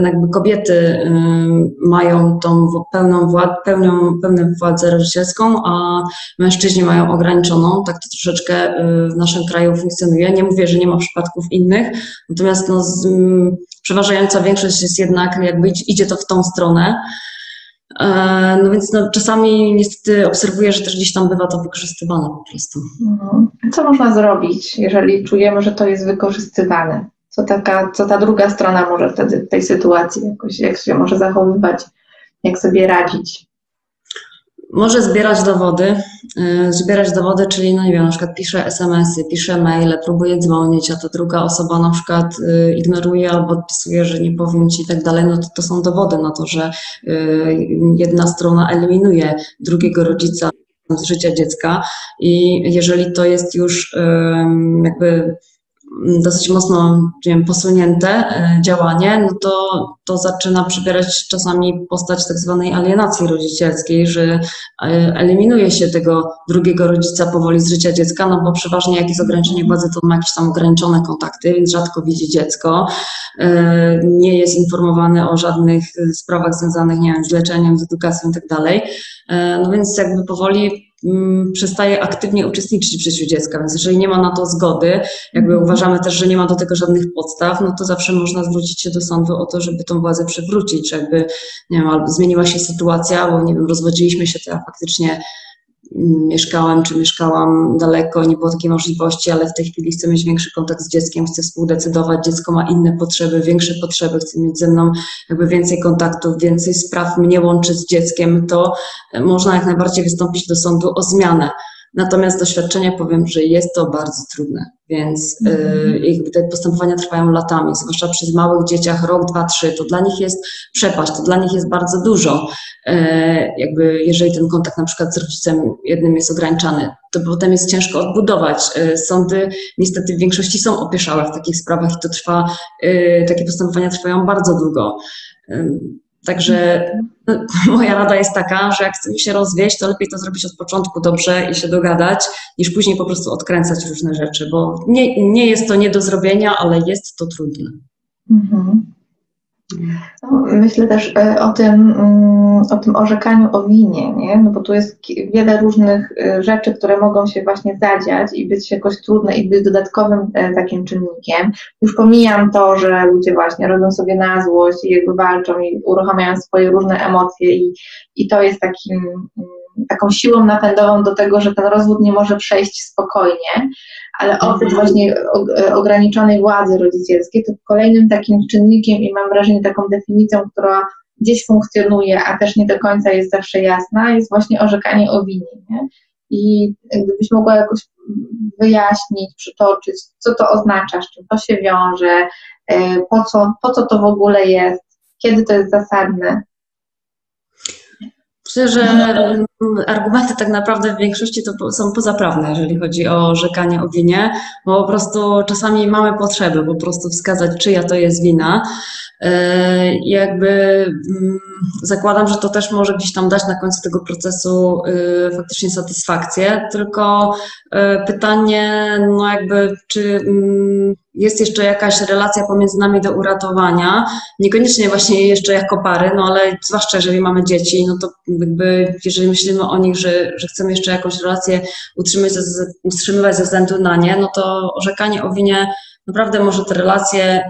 jakby kobiety mają tą pełną władzę, pełnią, pełną władzę rodzicielską, a mężczyźni mają ograniczoną. Tak to troszeczkę w naszym kraju funkcjonuje. Nie mówię, że nie ma przypadków innych, natomiast no, z, przeważająca większość jest jednak, jakby idzie to w tą stronę. E, no więc no, czasami niestety obserwuję, że też gdzieś tam bywa to wykorzystywane po prostu. Mhm. Co można zrobić, jeżeli czujemy, że to jest wykorzystywane? Co, taka, co ta druga strona może wtedy w tej sytuacji jakoś, jak się może zachowywać, jak sobie radzić? może zbierać dowody, y, zbierać dowody, czyli no nie wiem, na przykład pisze SMS-y, pisze maile, próbuje dzwonić, a ta druga osoba na przykład y, ignoruje albo odpisuje, że nie powiem ci i tak dalej, no to to są dowody na to, że y, jedna strona eliminuje drugiego rodzica z życia dziecka i jeżeli to jest już jakby dosyć mocno nie wiem, posunięte e, działanie, no to, to zaczyna przybierać czasami postać tak zwanej alienacji rodzicielskiej, że e, eliminuje się tego drugiego rodzica powoli z życia dziecka, no bo przeważnie jak jest ograniczenie władzy, to ma jakieś tam ograniczone kontakty, więc rzadko widzi dziecko, e, nie jest informowany o żadnych sprawach związanych, nie wiem, z leczeniem, z edukacją i tak. No więc jakby powoli przestaje aktywnie uczestniczyć w życiu dziecka, więc jeżeli nie ma na to zgody, jakby mhm. uważamy też, że nie ma do tego żadnych podstaw, no to zawsze można zwrócić się do sądu o to, żeby tą władzę przywrócić, jakby, nie wiem, albo zmieniła się sytuacja, bo nie wiem, rozwodziliśmy się, to ja faktycznie mieszkałem czy mieszkałam daleko, nie było takiej możliwości, ale w tej chwili chcę mieć większy kontakt z dzieckiem, chcę współdecydować, dziecko ma inne potrzeby, większe potrzeby, chce mieć ze mną jakby więcej kontaktów, więcej spraw mnie łączy z dzieckiem, to można jak najbardziej wystąpić do sądu o zmianę. Natomiast doświadczenia powiem, że jest to bardzo trudne, więc mm. te postępowania trwają latami, zwłaszcza przy małych dzieciach, rok, dwa, trzy, to dla nich jest przepaść, to dla nich jest bardzo dużo. Y, jakby jeżeli ten kontakt na przykład z rodzicem jednym jest ograniczany, to potem jest ciężko odbudować. Y, sądy niestety w większości są opieszałe w takich sprawach i to trwa, takie postępowania trwają bardzo długo. Także no, moja rada jest taka, że jak chcemy się rozwieść, to lepiej to zrobić od początku dobrze i się dogadać, niż później po prostu odkręcać różne rzeczy, bo nie, nie jest to nie do zrobienia, ale jest to trudne. Mhm. No, myślę też e, o tym, mm, o tym orzekaniu o winie, nie? No bo tu jest wiele różnych e, rzeczy, które mogą się właśnie zadziać i być jakoś trudne i być dodatkowym e, takim czynnikiem. Już pomijam to, że ludzie właśnie robią sobie na złość i jakby walczą i uruchamiają swoje różne emocje i, i to jest takim, mm, taką siłą napędową do tego, że ten rozwód nie może przejść spokojnie, ale oprócz mhm. właśnie e, ograniczonej władzy rodzicielskiej, to kolejnym takim czynnikiem i mam wrażenie taką definicją, która gdzieś funkcjonuje, a też nie do końca jest zawsze jasna, jest właśnie orzekanie o winie. Nie? I gdybyś mogła jakoś wyjaśnić, przytoczyć, co to oznacza, z czym to się wiąże, e, po co, po co to w ogóle jest, kiedy to jest zasadne. Myślę, że mm, argumenty tak naprawdę w większości to są pozaprawne, jeżeli chodzi o orzekanie o winie, bo po prostu czasami mamy potrzeby po prostu wskazać, czyja to jest wina. E, jakby mm, zakładam, że to też może gdzieś tam dać na końcu tego procesu y, faktycznie satysfakcję, tylko e, pytanie, no jakby, czy mm, jest jeszcze jakaś relacja pomiędzy nami do uratowania, niekoniecznie właśnie jeszcze jako pary, no ale zwłaszcza jeżeli mamy dzieci, no to jakby jeżeli myślimy o nich, że, że chcemy jeszcze jakąś relację utrzymywać, utrzymywać ze względu na nie, no to orzekanie o winie naprawdę może te relacje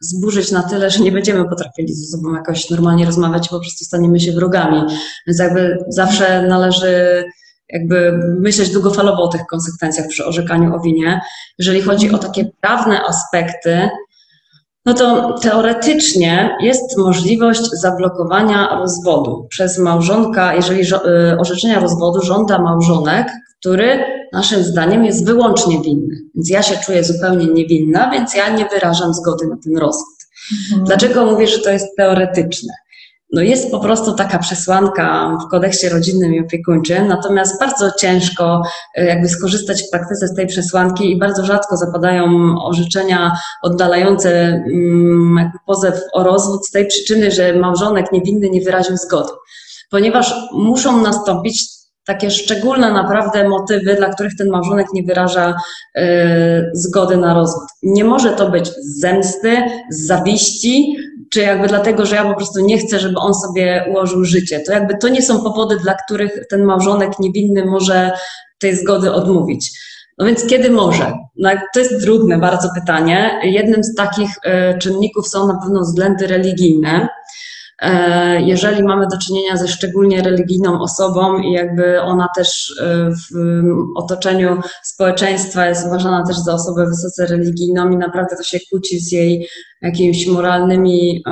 zburzyć na tyle, że nie będziemy potrafili ze sobą jakoś normalnie rozmawiać i po prostu staniemy się wrogami. Więc jakby zawsze należy jakby myśleć długofalowo o tych konsekwencjach przy orzekaniu o winie. Jeżeli chodzi o takie prawne aspekty, no to teoretycznie jest możliwość zablokowania rozwodu przez małżonka, jeżeli y, orzeczenia rozwodu żąda małżonek, który naszym zdaniem jest wyłącznie winny. Więc ja się czuję zupełnie niewinna, więc ja nie wyrażam zgody na ten rozwód. Mhm. Dlaczego mówię, że to jest teoretyczne? No jest po prostu taka przesłanka w kodeksie rodzinnym i opiekuńczym, natomiast bardzo ciężko e, jakby skorzystać w praktyce z tej przesłanki i bardzo rzadko zapadają orzeczenia oddalające mm, jakby pozew o rozwód z tej przyczyny, że małżonek niewinny nie wyraził zgody, ponieważ muszą nastąpić takie szczególne naprawdę motywy, dla których ten małżonek nie wyraża y, zgody na rozwód. Nie może to być z zemsty, z zawiści, czy jakby dlatego, że ja po prostu nie chcę, żeby on sobie ułożył życie. To jakby to nie są powody, dla których ten małżonek niewinny może tej zgody odmówić. No więc kiedy może? No, to jest trudne bardzo pytanie. Jednym z takich y, czynników są na pewno względy religijne. E, jeżeli mamy do czynienia ze szczególnie religijną osobą i jakby ona też e, w otoczeniu społeczeństwa jest uważana też za osobę wysoce religijną i naprawdę to się kłóci z jej jakimiś moralnymi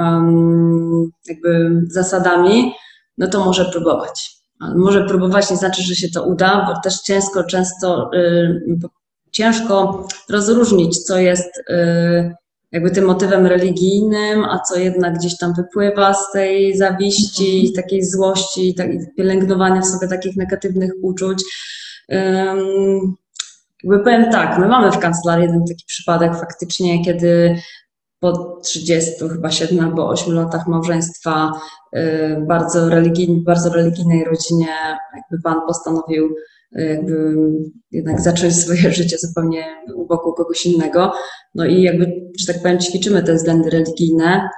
jakby zasadami, no to może próbować. Może próbować nie znaczy, że się to uda, bo też ciężko często y, ciężko rozróżnić, co jest y, jakby tym motywem religijnym, a co jednak gdzieś tam wypływa z tej zawiści, mhm. takiej złości, tak, pielęgnowania w sobie takich negatywnych uczuć. Um, jakby powiem tak, my mamy w kancelarii jeden taki przypadek faktycznie, kiedy po 30 chyba 7 albo 8 latach małżeństwa y, bardzo, religijnej, bardzo religijnej rodzinie jakby pan postanowił jakby jednak zacząć swoje życie zupełnie u boku kogoś innego. No i jakby, że tak powiem, ćwiczymy te względy religijne,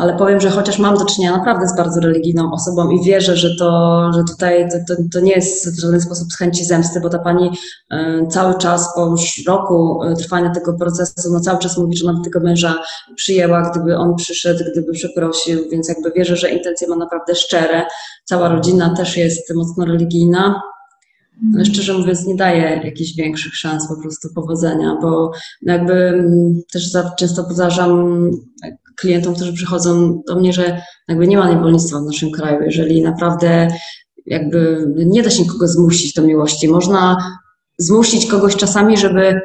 ale powiem, że chociaż mam do czynienia naprawdę z bardzo religijną osobą i wierzę, że to, że tutaj to, to, to nie jest w żaden sposób z chęci zemsty, bo ta pani y, cały czas po już roku y, trwania tego procesu, no cały czas mówi, że ona by tego męża przyjęła, gdyby on przyszedł, gdyby przeprosił, więc jakby wierzę, że intencje ma naprawdę szczere. Cała rodzina też jest mocno religijna. Ale szczerze mówiąc, nie daje jakichś większych szans po prostu powodzenia, bo jakby mm, też za, często powtarzam klientom, którzy przychodzą do mnie, że jakby nie ma niewolnictwa w naszym kraju. Jeżeli naprawdę jakby nie da się nikogo zmusić do miłości, można zmusić kogoś czasami, żeby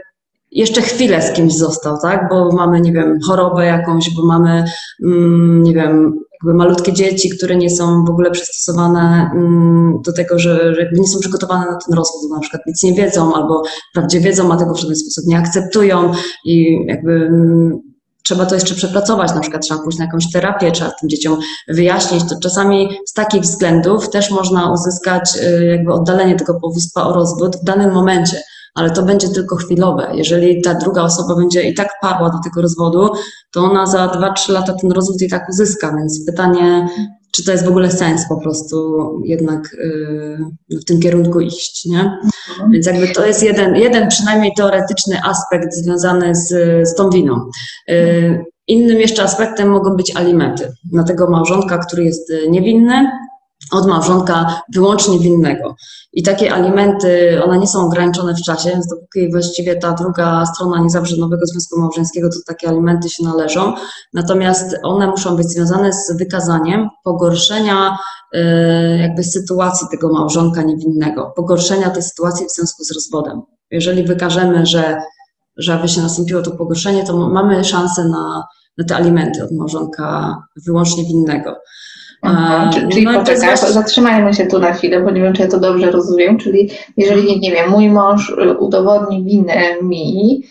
jeszcze chwilę z kimś został, tak? Bo mamy, nie wiem, chorobę jakąś, bo mamy, mm, nie wiem, jakby malutkie dzieci, które nie są w ogóle przystosowane mm, do tego, że, nie są przygotowane na ten rozwód, na przykład nic nie wiedzą, albo wprawdzie wiedzą, a tego w żaden sposób nie akceptują i jakby mm, trzeba to jeszcze przepracować, na przykład trzeba pójść na jakąś terapię, trzeba tym dzieciom wyjaśnić, to czasami z takich względów też można uzyskać y, jakby oddalenie tego powództwa o rozwód w danym momencie ale to będzie tylko chwilowe. Jeżeli ta druga osoba będzie i tak parła do tego rozwodu, to ona za 2-3 lata ten rozwód i tak uzyska. Więc pytanie, czy to jest w ogóle sens po prostu jednak yy, w tym kierunku iść, nie? Mhm. Więc jakby to jest jeden, jeden przynajmniej teoretyczny aspekt związany z, z tą winą. Yy, innym jeszcze aspektem mogą być alimenty na tego małżonka, który jest niewinny, od małżonka wyłącznie winnego. I takie alimenty, one nie są ograniczone w czasie, więc dopóki właściwie ta druga strona nie zawrze nowego związku małżeńskiego, to takie alimenty się należą. Natomiast one muszą być związane z wykazaniem pogorszenia y, jakby sytuacji tego małżonka niewinnego, pogorszenia tej sytuacji w związku z rozwodem. Jeżeli wykażemy, że, że aby się nastąpiło to pogorszenie, to mamy szansę na, na te alimenty od małżonka wyłącznie winnego. Aha, czyli no poczekaj, właśnie... zatrzymajmy się tu na chwilę, bo nie wiem, czy ja to dobrze rozumiem. Czyli jeżeli, nie, nie wiem, mój mąż y, udowodni winę mi,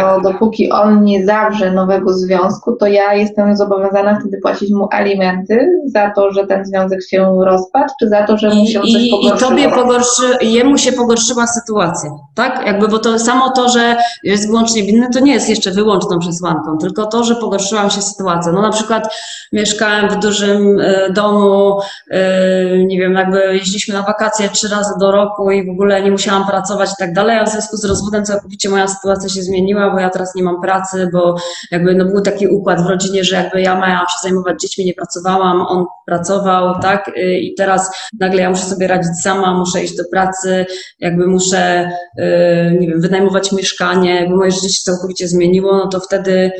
to tak. dopóki on nie zawrze nowego związku, to ja jestem zobowiązana wtedy płacić mu alimenty za to, że ten związek się rozpadł, czy za to, że mu się I, coś pogorszyło? I tobie pogorszy, jemu się pogorszyła sytuacja, tak? Jakby, bo to samo to, że jest wyłącznie winny, to nie jest jeszcze wyłączną przesłanką, tylko to, że pogorszyła mi się sytuacja. No na przykład mieszkałem w dużym y, domu, y, nie wiem, jakby jeździliśmy na wakacje trzy razy do roku i w ogóle nie musiałam pracować i tak dalej, a w związku z rozwodem całkowicie moja sytuacja się zmieniła, bo ja teraz nie mam pracy, bo jakby no był taki układ w rodzinie, że jakby ja miałam się zajmować dziećmi, nie pracowałam, on pracował, tak, y, i teraz nagle ja muszę sobie radzić sama, muszę iść do pracy, jakby muszę, y, nie wiem, wynajmować mieszkanie, jakby moje życie się całkowicie zmieniło, no to wtedy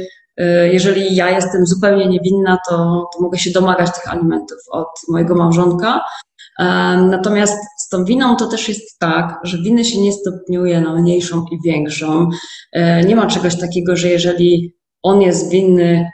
y, jeżeli ja jestem zupełnie niewinna, to, to mogę się domagać tych alimentów od mojego małżonka, Natomiast z tą winą to też jest tak, że winy się nie stopniuje na mniejszą i większą. E, nie ma czegoś takiego, że jeżeli on jest winny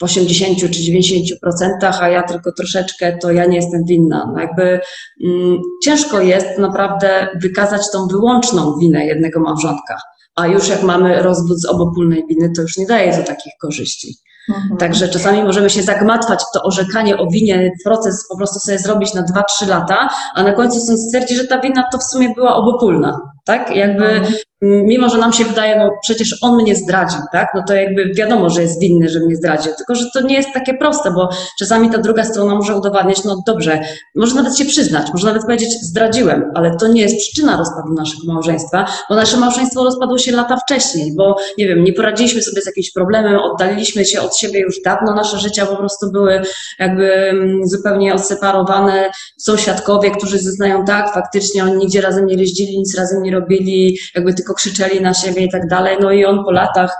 w 80 czy 90%, a ja tylko troszeczkę, to ja nie jestem winna. No jakby mm, ciężko jest naprawdę wykazać tą wyłączną winę jednego małżonka. A już jak mamy rozwód z obopólnej winy, to już nie daje to takich korzyści. Mhm. Także czasami możemy się zagmatwać w to orzekanie o winie, proces po prostu sobie zrobić na 2-3 lata, a na końcu sąd stwierdzi, że ta wina to w sumie była obopólna. Tak? Jakby mhm mimo że nam się wydaje, no przecież on mnie zdradził, tak? No to jakby wiadomo, że jest winny, że mnie zdradził, tylko że to nie jest takie proste, bo czasami ta druga strona może udowadniać, no dobrze, może nawet się przyznać, może nawet powiedzieć zdradziłem, ale to nie jest przyczyna rozpadu naszego małżeństwa, bo nasze małżeństwo rozpadło się lata wcześniej, bo nie wiem, nie poradziliśmy sobie z jakimś problemem, oddaliliśmy się od siebie już dawno, nasze życia po prostu były jakby mm, zupełnie odseparowane, są świadkowie, którzy zeznają tak, faktycznie oni nigdzie razem nie jeździli, nic razem nie robili, jakby tylko krzyczeli na siebie i tak dalej, no i on po latach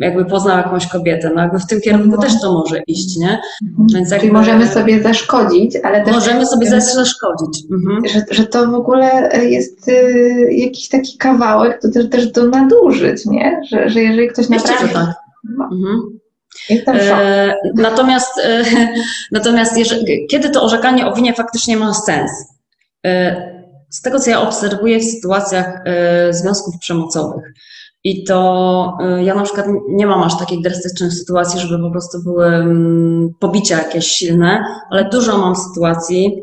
jakby poznał jakąś kobietę, no jakby w tym kierunku też to może iść, nie? Mhm. Więc jakby, Czyli możemy sobie zaszkodzić, ale też... Możemy sobie zaszkodzić. Mhm. Że, że to w ogóle jest y, jakiś taki kawałek, to też, też do nadużyć, nie? Że, że jeżeli ktoś naprawdę... tak. No. Mhm. E, natomiast e, natomiast jeżeli, kiedy to orzekanie o winie faktycznie ma sens? E, z tego, co ja obserwuję w sytuacjach y, związków przemocowych. I to y, ja na przykład nie mam aż takich drastycznych sytuacji, żeby po prostu były mm, pobicia jakieś silne, ale dużo mam sytuacji,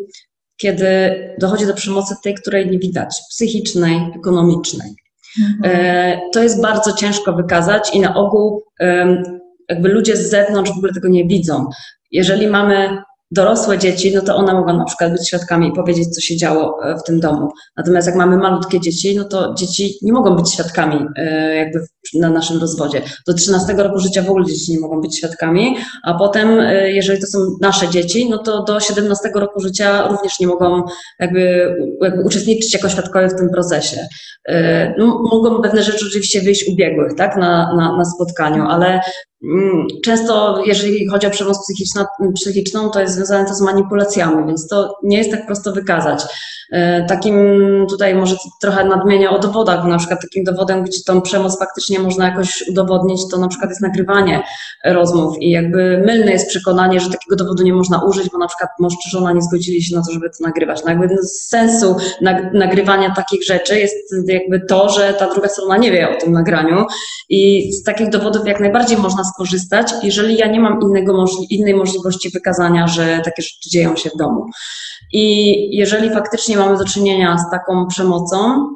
kiedy dochodzi do przemocy tej, której nie widać, psychicznej, ekonomicznej. Mhm. Y, to jest bardzo ciężko wykazać i na ogół jakby ludzie z zewnątrz w ogóle tego nie widzą. Jeżeli mamy dorosłe dzieci, no to one mogą na przykład być świadkami i powiedzieć, co się działo e, w tym domu. Natomiast jak mamy malutkie dzieci, no to dzieci nie mogą być świadkami e, jakby na naszym rozwodzie. Do 13 roku życia w ogóle dzieci nie mogą być świadkami, a potem, e, jeżeli to są nasze dzieci, no to do 17 roku życia również nie mogą jakby, jakby uczestniczyć jako świadkowie w tym procesie. No, mogą pewne rzeczy oczywiście wyjść ubiegłych, tak, na, na, na spotkaniu, ale Mm, często, jeżeli chodzi o przemoc psychiczną, to jest związane to z manipulacjami, więc to nie jest tak prosto wykazać. E, takim tutaj może trochę nadmienię o dowodach, na przykład takim dowodem, gdzie tą przemoc faktycznie można jakoś udowodnić, to na przykład jest nagrywanie rozmów i jakby mylne jest przekonanie, że takiego dowodu nie można użyć, bo na przykład mąż czy żona nie zgodzili się na to, żeby to nagrywać. No jakby z sensu nagrywania takich rzeczy jest jakby to, że ta druga strona nie wie o tym nagraniu i z takich dowodów jak najbardziej można skorzystać, jeżeli ja nie mam innego, innej możliwości wykazania, że takie rzeczy dzieją się w domu. I jeżeli faktycznie mamy do czynienia z taką przemocą,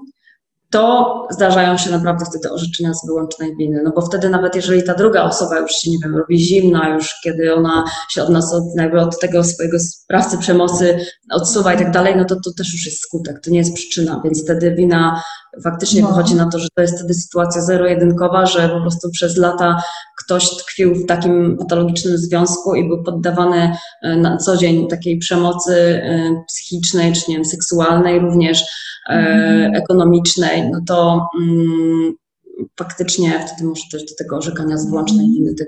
to zdarzają się naprawdę wtedy orzeczenia z wyłącznej winy. No bo wtedy nawet jeżeli ta druga osoba już się, nie wiem, robi zimna, już kiedy ona się od nas, od, jakby od tego swojego sprawcy przemocy odsuwa i tak dalej, no to to też już jest skutek, to nie jest przyczyna, więc wtedy wina faktycznie no. wychodzi na to, że to jest wtedy sytuacja zero-jedynkowa, że po prostu przez lata ktoś tkwił w takim patologicznym związku i był poddawany e, na co dzień takiej przemocy e, psychicznej, czy nie wiem, seksualnej również, mm. ekonomicznej, no to mm, faktycznie wtedy może też do tego orzekania z wyłącznej winy tej,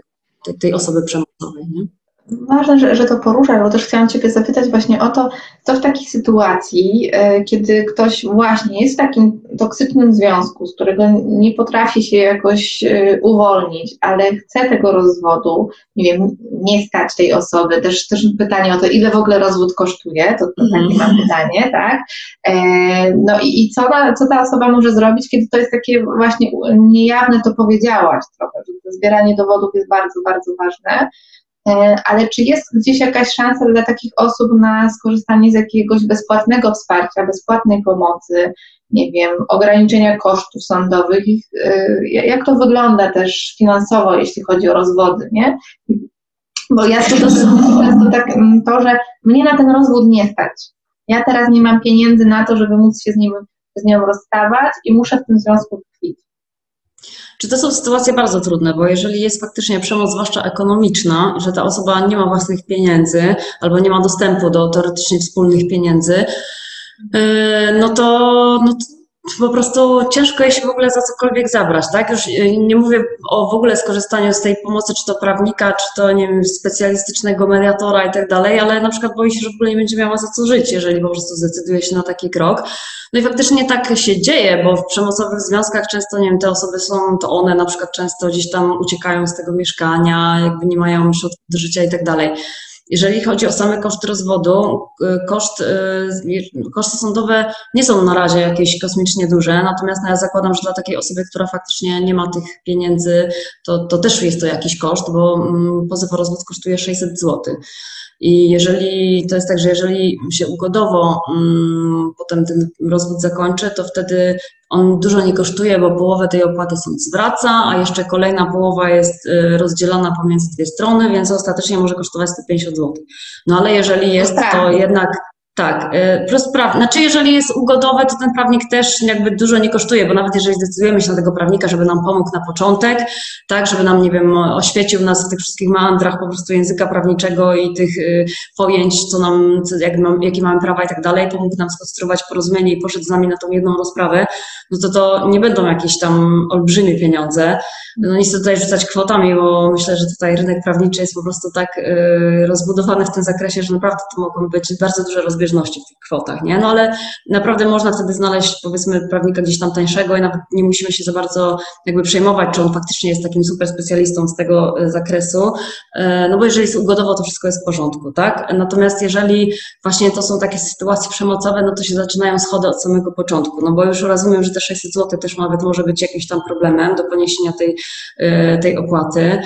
tej osoby przemocowej. Nie? Ważne, że, że to poruszasz, bo też chciałam Ciebie zapytać właśnie o to, co w takiej sytuacji, e, kiedy ktoś właśnie jest w takim toksycznym związku, z którego nie potrafi się jakoś e, uwolnić, ale chce tego rozwodu, nie wiem, nie stać tej osoby, też, też pytanie o to, ile w ogóle rozwód kosztuje, to, to takie mam mhm. pytanie, tak? E, no i, i co, ta, co ta osoba może zrobić, kiedy to jest takie właśnie niejawne, to powiedziałaś trochę, że zbieranie dowodów jest bardzo, bardzo ważne. E, ale czy jest gdzieś jakaś szansa dla takich osób na skorzystanie z jakiegoś bezpłatnego wsparcia, bezpłatnej pomocy, nie wiem, ograniczenia kosztów sądowych? E, jak to wygląda też finansowo, jeśli chodzi o rozwody, nie? Bo ja tu często tak mm, to, że mnie na ten rozwód nie stać. Ja teraz nie mam pieniędzy na to, żeby móc się z, nim, z nią rozstawać i muszę w tym związku. Czy to są sytuacje bardzo trudne, bo jeżeli jest faktycznie przemoc, zwłaszcza ekonomiczna, że ta osoba nie ma własnych pieniędzy albo nie ma dostępu do teoretycznie wspólnych pieniędzy, e, no to, no to po prostu ciężko jest się w ogóle za cokolwiek zabrać, tak? Już e, nie mówię o w ogóle skorzystaniu z tej pomocy, czy to prawnika, czy to, nie wiem, specjalistycznego mediatora i tak dalej, ale na przykład boi się, że w ogóle nie będzie miała za co żyć, jeżeli po prostu zdecyduje się na taki krok. No i faktycznie tak się dzieje, bo w przemocowych związkach często, nie wiem, te osoby są, to one na przykład często gdzieś tam uciekają z tego mieszkania, jakby nie mają środków do życia i tak dalej. Jeżeli chodzi o same koszty rozwodu, y, koszt, y, koszty sądowe nie są na razie jakieś kosmicznie duże, natomiast no ja zakładam, że dla takiej osoby, która faktycznie nie ma tych pieniędzy, to, to też jest to jakiś koszt, bo mm, pozew o rozwód kosztuje 600 zł. I jeżeli to jest tak, że jeżeli się ugodowo um, potem ten rozwód zakończy, to wtedy on dużo nie kosztuje, bo połowę tej opłaty sąd zwraca, a jeszcze kolejna połowa jest y, rozdzielana pomiędzy dwie strony, więc ostatecznie może kosztować 150 zł. No ale jeżeli jest to jednak tak, y, plus praw, znaczy jeżeli jest ugodowe, to ten prawnik też jakby dużo nie kosztuje, bo nawet jeżeli zdecydujemy się na tego prawnika, żeby nam pomógł na początek, tak, żeby nam, nie wiem, oświecił nas w tych wszystkich meandrach po prostu języka prawniczego i tych y, pojęć, co nam, jak mam, jakie mamy prawa i tak dalej, pomógł nam skonstruować porozumienie i poszedł z nami na tą jedną rozprawę, no to to nie będą jakieś tam olbrzymie pieniądze. No nie chcę tutaj rzucać kwotami, bo myślę, że tutaj rynek prawniczy jest po prostu tak y, rozbudowany w tym zakresie, że naprawdę to mogą być bardzo duże rozbieżności rozbieżności w tych kwotach, nie? No ale naprawdę można wtedy znaleźć powiedzmy prawnika gdzieś tam tańszego i nawet nie musimy się za bardzo jakby przejmować, czy on faktycznie jest takim super specjalistą z tego e, zakresu, e, no bo jeżeli jest ugodowo, to wszystko jest w porządku, tak? Natomiast jeżeli właśnie to są takie sytuacje przemocowe, no to się zaczynają schody od samego początku, no bo już rozumiem, że te 600 zł też nawet może być jakimś tam problemem do poniesienia tej, e, tej opłaty.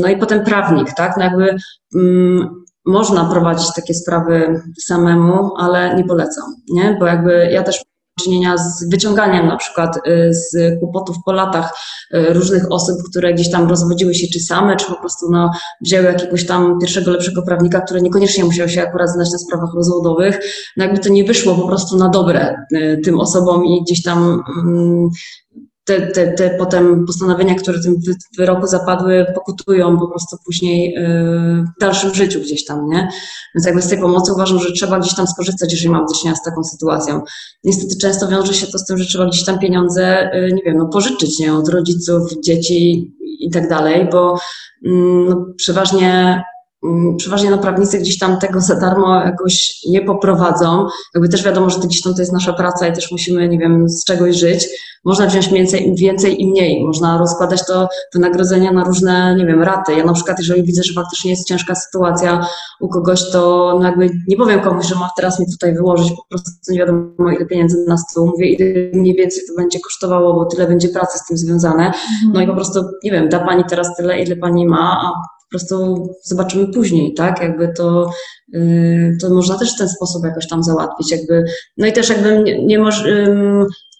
No i potem prawnik, tak? No jakby mm, można prowadzić takie sprawy samemu, ale nie polecam, nie? Bo jakby ja też mam czynienia z wyciąganiem na przykład y, z kłopotów po latach y, różnych osób, które gdzieś tam rozwodziły się czy same, czy po prostu no, wzięły jakiegoś tam pierwszego, lepszego prawnika, który niekoniecznie musiał się akurat znać na sprawach rozwodowych. No jakby to nie wyszło po prostu na dobre y, tym osobom i gdzieś tam mm, te, te, te potem postanowienia, które tym wyroku zapadły, pokutują po prostu później yy, w dalszym życiu gdzieś tam, nie? Więc jakby z tej pomocy uważam, że trzeba gdzieś tam skorzystać, jeżeli mam do czynienia z taką sytuacją. Niestety często wiąże się to z tym, że trzeba gdzieś tam pieniądze, yy, nie wiem, no pożyczyć, nie? Od rodziców, dzieci i tak dalej, bo yy, no, przeważnie Mm, przeważnie na prawnicy gdzieś tam tego za darmo jakoś nie poprowadzą. Jakby też wiadomo, że to gdzieś tam to jest nasza praca i też musimy, nie wiem, z czegoś żyć. Można wziąć więcej, więcej i mniej. Można rozkładać to wynagrodzenia na różne, nie wiem, raty. Ja na przykład, jeżeli widzę, że faktycznie jest ciężka sytuacja u kogoś, to no jakby nie powiem komuś, że ma teraz mi tutaj wyłożyć po prostu nie wiadomo ile pieniędzy na stół. Mówię, ile mniej więcej to będzie kosztowało, bo tyle będzie pracy z tym związane. No i po prostu, nie wiem, da pani teraz tyle, ile pani ma, a po prostu zobaczymy później, tak? Jakby to, to można też w ten sposób jakoś tam załatwić. Jakby, no i też jakby nie, nie może,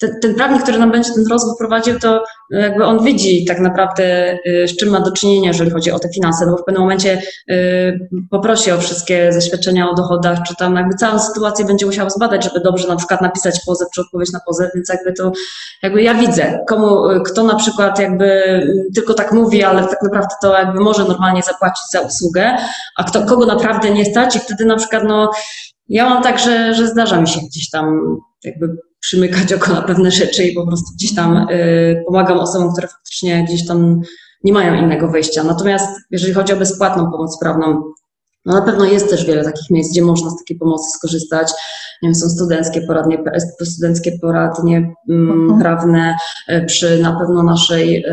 ten, ten prawnik, który nam będzie ten rozwój prowadził, to jakby on widzi tak naprawdę, y, z czym ma do czynienia, jeżeli chodzi o te finanse, no bo w pewnym momencie y, poprosi o wszystkie zaświadczenia o dochodach, czy tam jakby całą sytuację będzie musiał zbadać, żeby dobrze na przykład napisać pozew, czy odpowiedź na pozew, więc jakby to, jakby ja widzę, komu, kto na przykład jakby tylko tak mówi, ale tak naprawdę to jakby może normalnie zapłacić za usługę, a kto, kogo naprawdę nie stać wtedy na przykład no ja mam tak, że, że zdarza mi się gdzieś tam jakby przymykać oko na pewne rzeczy i po prostu gdzieś tam y, pomagam osobom, które faktycznie gdzieś tam nie mają innego wyjścia. Natomiast jeżeli chodzi o bezpłatną pomoc prawną, no na pewno jest też wiele takich miejsc, gdzie można z takiej pomocy skorzystać. Nie wiem, są studenckie poradnie, studenckie poradnie mm, mhm. prawne e, przy na pewno naszej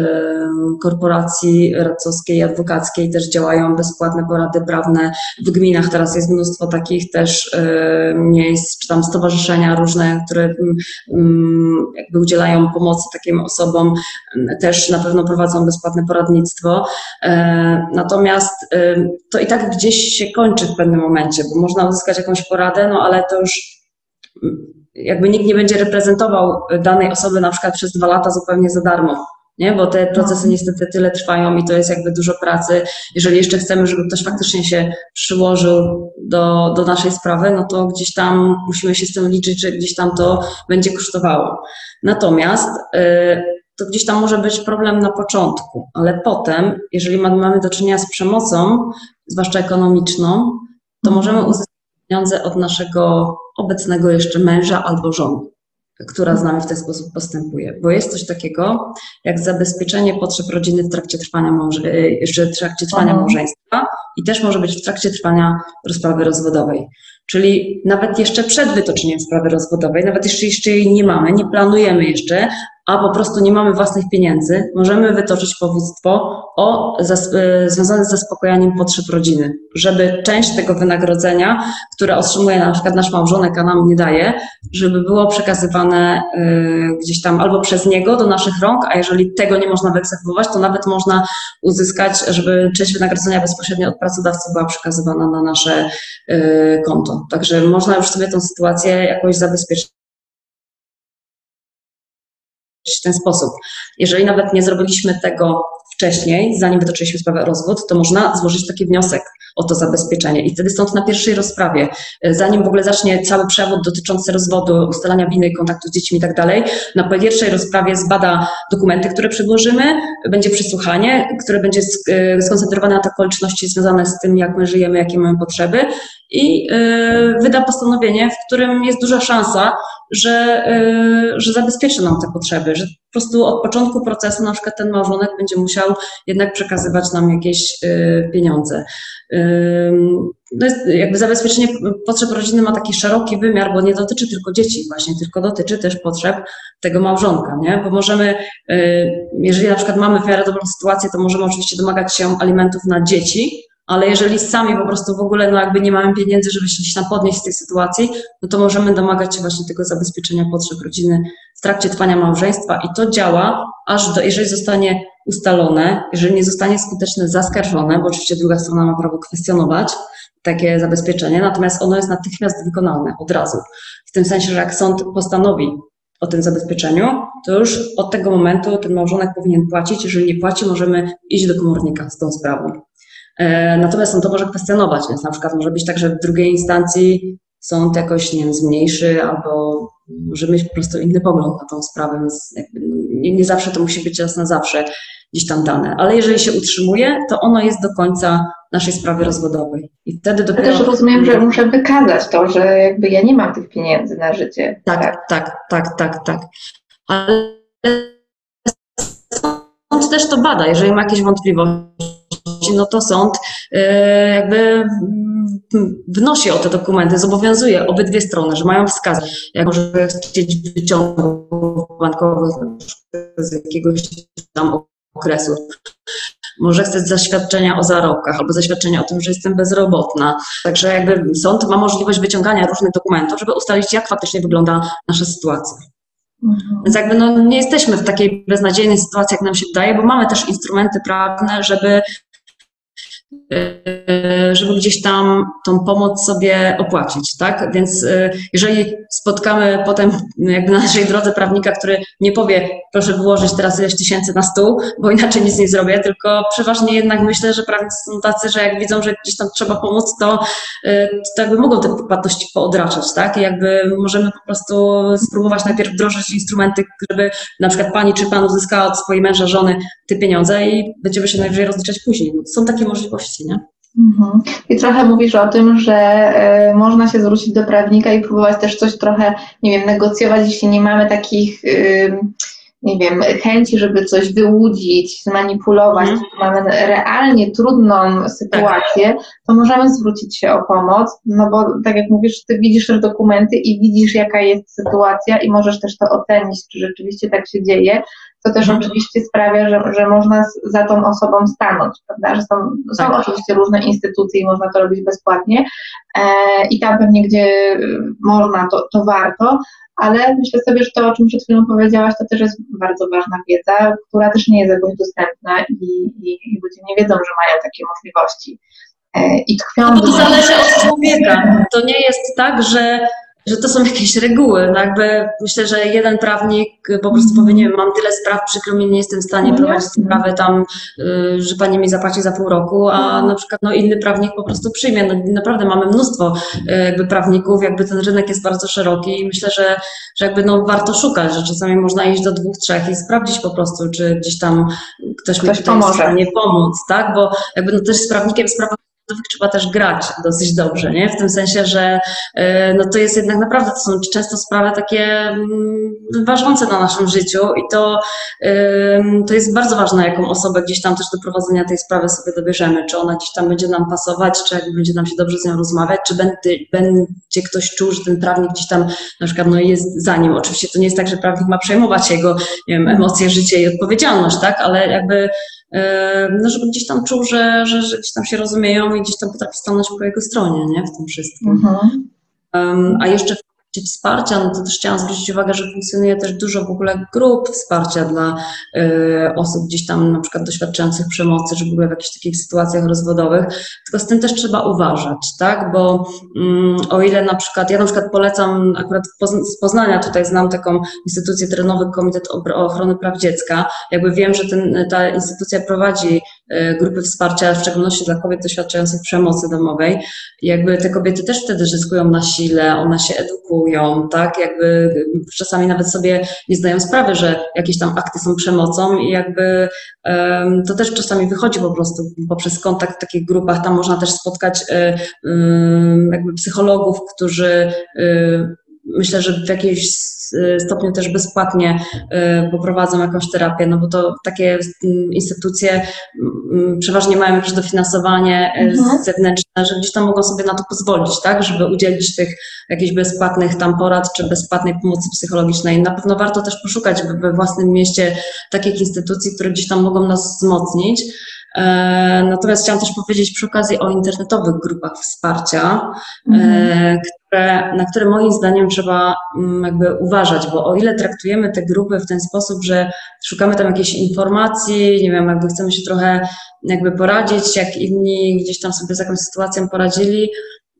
korporacji radcowskiej, adwokackiej też działają bezpłatne porady prawne. W gminach teraz jest mnóstwo takich też e, miejsc, czy tam stowarzyszenia różne, które mm, mm, jakby udzielają pomocy takim osobom, też na pewno prowadzą bezpłatne poradnictwo. E, natomiast to i tak gdzieś się kończy w pewnym momencie, bo można uzyskać jakąś poradę, no ale to już jakby nikt nie będzie reprezentował danej osoby na przykład przez dwa lata zupełnie za darmo. Nie? Bo te procesy no. niestety tyle trwają i to jest jakby dużo pracy. Jeżeli jeszcze chcemy, żeby ktoś faktycznie się przyłożył do, do naszej sprawy, no to gdzieś tam musimy się z tym liczyć, że gdzieś tam to będzie kosztowało. Natomiast y, to gdzieś tam może być problem na początku, ale potem, jeżeli mamy do czynienia z przemocą, zwłaszcza ekonomiczną, to możemy uzyskać pieniądze od naszego obecnego jeszcze męża albo żony, która z nami w ten sposób postępuje. Bo jest coś takiego jak zabezpieczenie potrzeb rodziny w trakcie trwania, e, jeszcze w trakcie trwania małżeństwa i też może być w trakcie trwania rozprawy rozwodowej. Czyli nawet jeszcze przed wytoczeniem sprawy rozwodowej, nawet jeszcze, jeszcze jej nie mamy, nie planujemy jeszcze, a po prostu nie mamy własnych pieniędzy, możemy wytoczyć powództwo o, y, związane z zaspokajaniem potrzeb rodziny, żeby część tego wynagrodzenia, które otrzymuje na przykład nasz małżonek, a nam nie daje, żeby było przekazywane y, gdzieś tam albo przez niego do naszych rąk, a jeżeli tego nie można wyegzekwować, to nawet można uzyskać, żeby część wynagrodzenia bezpośrednio od pracodawcy była przekazywana na nasze y, konto. Także można już sobie tę sytuację jakoś zabezpieczyć w ten sposób. Jeżeli nawet nie zrobiliśmy tego wcześniej, zanim wytoczyliśmy sprawę o rozwód, to można złożyć taki wniosek o to zabezpieczenie. I wtedy stąd na pierwszej rozprawie, zanim w ogóle zacznie cały przewód dotyczący rozwodu, ustalania winy, kontaktu z dziećmi i tak dalej, na pierwszej rozprawie zbada dokumenty, które przedłożymy, będzie przesłuchanie, które będzie e, skoncentrowane na te okoliczności związane z tym, jak my żyjemy, jakie mamy potrzeby i e, wyda postanowienie, w którym jest duża szansa, że, e, że zabezpieczy nam te potrzeby, że po prostu od początku procesu na przykład ten małżonek będzie musiał jednak przekazywać nam jakieś e, pieniądze. No jest, jakby zabezpieczenie potrzeb rodziny ma taki szeroki wymiar, bo nie dotyczy tylko dzieci właśnie, tylko dotyczy też potrzeb tego małżonka, nie? Bo możemy, jeżeli na przykład mamy w miarę dobrą sytuację, to możemy oczywiście domagać się alimentów na dzieci, ale jeżeli sami po prostu w ogóle no jakby nie mamy pieniędzy, żeby się gdzieś tam podnieść z tej sytuacji, no to możemy domagać się właśnie tego zabezpieczenia potrzeb rodziny w trakcie trwania małżeństwa i to działa aż do, jeżeli zostanie ustalone, jeżeli nie zostanie skutecznie zaskarżone, bo oczywiście druga strona ma prawo kwestionować takie zabezpieczenie, natomiast ono jest natychmiast wykonalne od razu. W tym sensie, że jak sąd postanowi o tym zabezpieczeniu, to już od tego momentu ten małżonek powinien płacić. Jeżeli nie płaci, możemy iść do komornika z tą sprawą. E, natomiast on to może kwestionować, więc na przykład może być tak, że w drugiej instancji sąd jakoś, nie wiem, zmniejszy albo może mieć po prostu inny pogląd na tą sprawę, więc nie, nie zawsze to musi być raz na zawsze gdzieś tam dane. Ale jeżeli się utrzymuje, to ono jest do końca naszej sprawy rozwodowej. I wtedy dopiero... Ja też rozumiem, że muszę wykazać to, że jakby ja nie mam tych pieniędzy na życie. Tak, tak, tak, tak, tak. tak. Ale sąd też to bada, jeżeli ma jakieś wątpliwości no to sąd e, jakby mm, wnosi o te dokumenty, zobowiązuje obydwie strony, że mają wskazać, jak może chcieć wyciągów bankowych z jakiegoś tam okresu. Może chceć zaświadczenia o zarobkach albo zaświadczenia o tym, że jestem bezrobotna. Także jakby sąd ma możliwość wyciągania różnych dokumentów, żeby ustalić, jak faktycznie wygląda nasza sytuacja. Mhm. Więc jakby no, nie jesteśmy w takiej beznadziejnej sytuacji, jak nam się wydaje, bo mamy też instrumenty prawne, żeby E, żeby gdzieś tam tą pomoc sobie opłacić, tak? Więc e, jeżeli spotkamy potem jakby na naszej drodze prawnika, który nie powie, proszę wyłożyć teraz ileś tysięcy na stół, bo inaczej nic nie zrobię, tylko przeważnie jednak myślę, że prawnicy są tacy, że jak widzą, że gdzieś tam trzeba pomóc, to, e, to jakby mogą te płatności poodraczać, tak? I jakby możemy po prostu spróbować najpierw wdrożyć instrumenty, żeby na przykład pani czy pan uzyskała od swojej męża, żony te pieniądze i będziemy się najwyżej rozliczać później. Są takie możliwości, nie? Mhm. I trochę mówisz o tym, że y, można się zwrócić do prawnika i próbować też coś trochę, nie wiem, negocjować, jeśli nie mamy takich, y, nie wiem, chęci, żeby coś wyłudzić, zmanipulować, mm. mamy realnie trudną sytuację, tak. to możemy zwrócić się o pomoc, no bo tak jak mówisz, ty widzisz też dokumenty i widzisz, jaka jest sytuacja i możesz też to ocenić, czy rzeczywiście tak się dzieje, to też mhm. oczywiście sprawia, że, że można za tą osobą stanąć, prawda? Że są, są tak. oczywiście różne instytucje i można to robić bezpłatnie e, i tam pewnie, gdzie można, to, to warto, ale myślę sobie, że to, o czym przed chwilą powiedziałaś, to też jest bardzo ważna wiedza, która też nie jest jakoś dostępna i, i, i ludzie nie wiedzą, że mają takie możliwości. E, I tkwią. No to zależy od człowieka. To nie jest tak, że że to są jakieś reguły. No jakby myślę, że jeden prawnik po prostu powie, nie wiem, mam tyle spraw, przykro mi, nie jestem w stanie no prowadzić sprawy tam, y, że pani mi zapłaci za pół roku, a no. na przykład no, inny prawnik po prostu przyjmie. No, naprawdę mamy mnóstwo y, jakby prawników, jakby ten rynek jest bardzo szeroki i myślę, że, że jakby no, warto szukać, że czasami można iść do dwóch, trzech i sprawdzić po prostu, czy gdzieś tam ktoś, ktoś mi tutaj pomoże. w stanie pomóc, tak? Bo jakby no, też z prawnikiem sprawa trzeba też grać dosyć dobrze, nie? W tym sensie, że e, no to jest jednak naprawdę, to są często sprawy takie mm, ważące na naszym życiu i to, to jest bardzo ważne, jaką osobę gdzieś tam też do prowadzenia tej sprawy sobie dobierzemy, czy ona gdzieś tam będzie nam pasować, czy jak będzie nam się dobrze z nią rozmawiać, czy będzie, będzie ktoś czuł, że ten prawnik gdzieś tam na przykład no jest za nim. Oczywiście to nie jest tak, że prawnik ma przejmować jego nie wiem, emocje, życie i odpowiedzialność, tak? Ale jakby no żeby gdzieś tam czuł, że, że, że gdzieś tam się rozumieją i gdzieś tam potrafi stanąć po jego stronie, nie? W tym wszystkim. Mhm. A jeszcze wsparcia, no to też chciałam zwrócić uwagę, że funkcjonuje też dużo w ogóle grup wsparcia dla y, osób gdzieś tam na przykład doświadczających przemocy, czy w ogóle w jakichś takich sytuacjach rozwodowych, tylko z tym też trzeba uważać, tak, bo mm, o ile na przykład, ja na przykład polecam akurat z Poznania, tutaj znam taką instytucję Terenowy Komitet Ochrony Praw Dziecka, jakby wiem, że ten, ta instytucja prowadzi y, grupy wsparcia, w szczególności dla kobiet doświadczających przemocy domowej, jakby te kobiety też wtedy zyskują na sile, one się edukują, tak? Jakby czasami nawet sobie nie zdają sprawy, że jakieś tam akty są przemocą i jakby um, to też czasami wychodzi po prostu poprzez kontakt w takich grupach. Tam można też spotkać um, jakby psychologów, którzy um, myślę, że w jakiejś stopniu też bezpłatnie y, poprowadzą jakąś terapię, no bo to takie mm, instytucje mm, przeważnie mają jakieś dofinansowanie y, mhm. zewnętrzne, że gdzieś tam mogą sobie na to pozwolić, tak, żeby udzielić tych jakichś bezpłatnych tam porad czy bezpłatnej pomocy psychologicznej. Na pewno warto też poszukać we własnym mieście takich instytucji, które gdzieś tam mogą nas wzmocnić. E, natomiast chciałam też powiedzieć przy okazji o internetowych grupach wsparcia, e, mhm. które, na które moim zdaniem trzeba mm, jakby uważać, bo o ile traktujemy te grupy w ten sposób, że szukamy tam jakiejś informacji, nie wiem, jakby chcemy się trochę jakby poradzić, jak inni gdzieś tam sobie z jakąś sytuacją poradzili,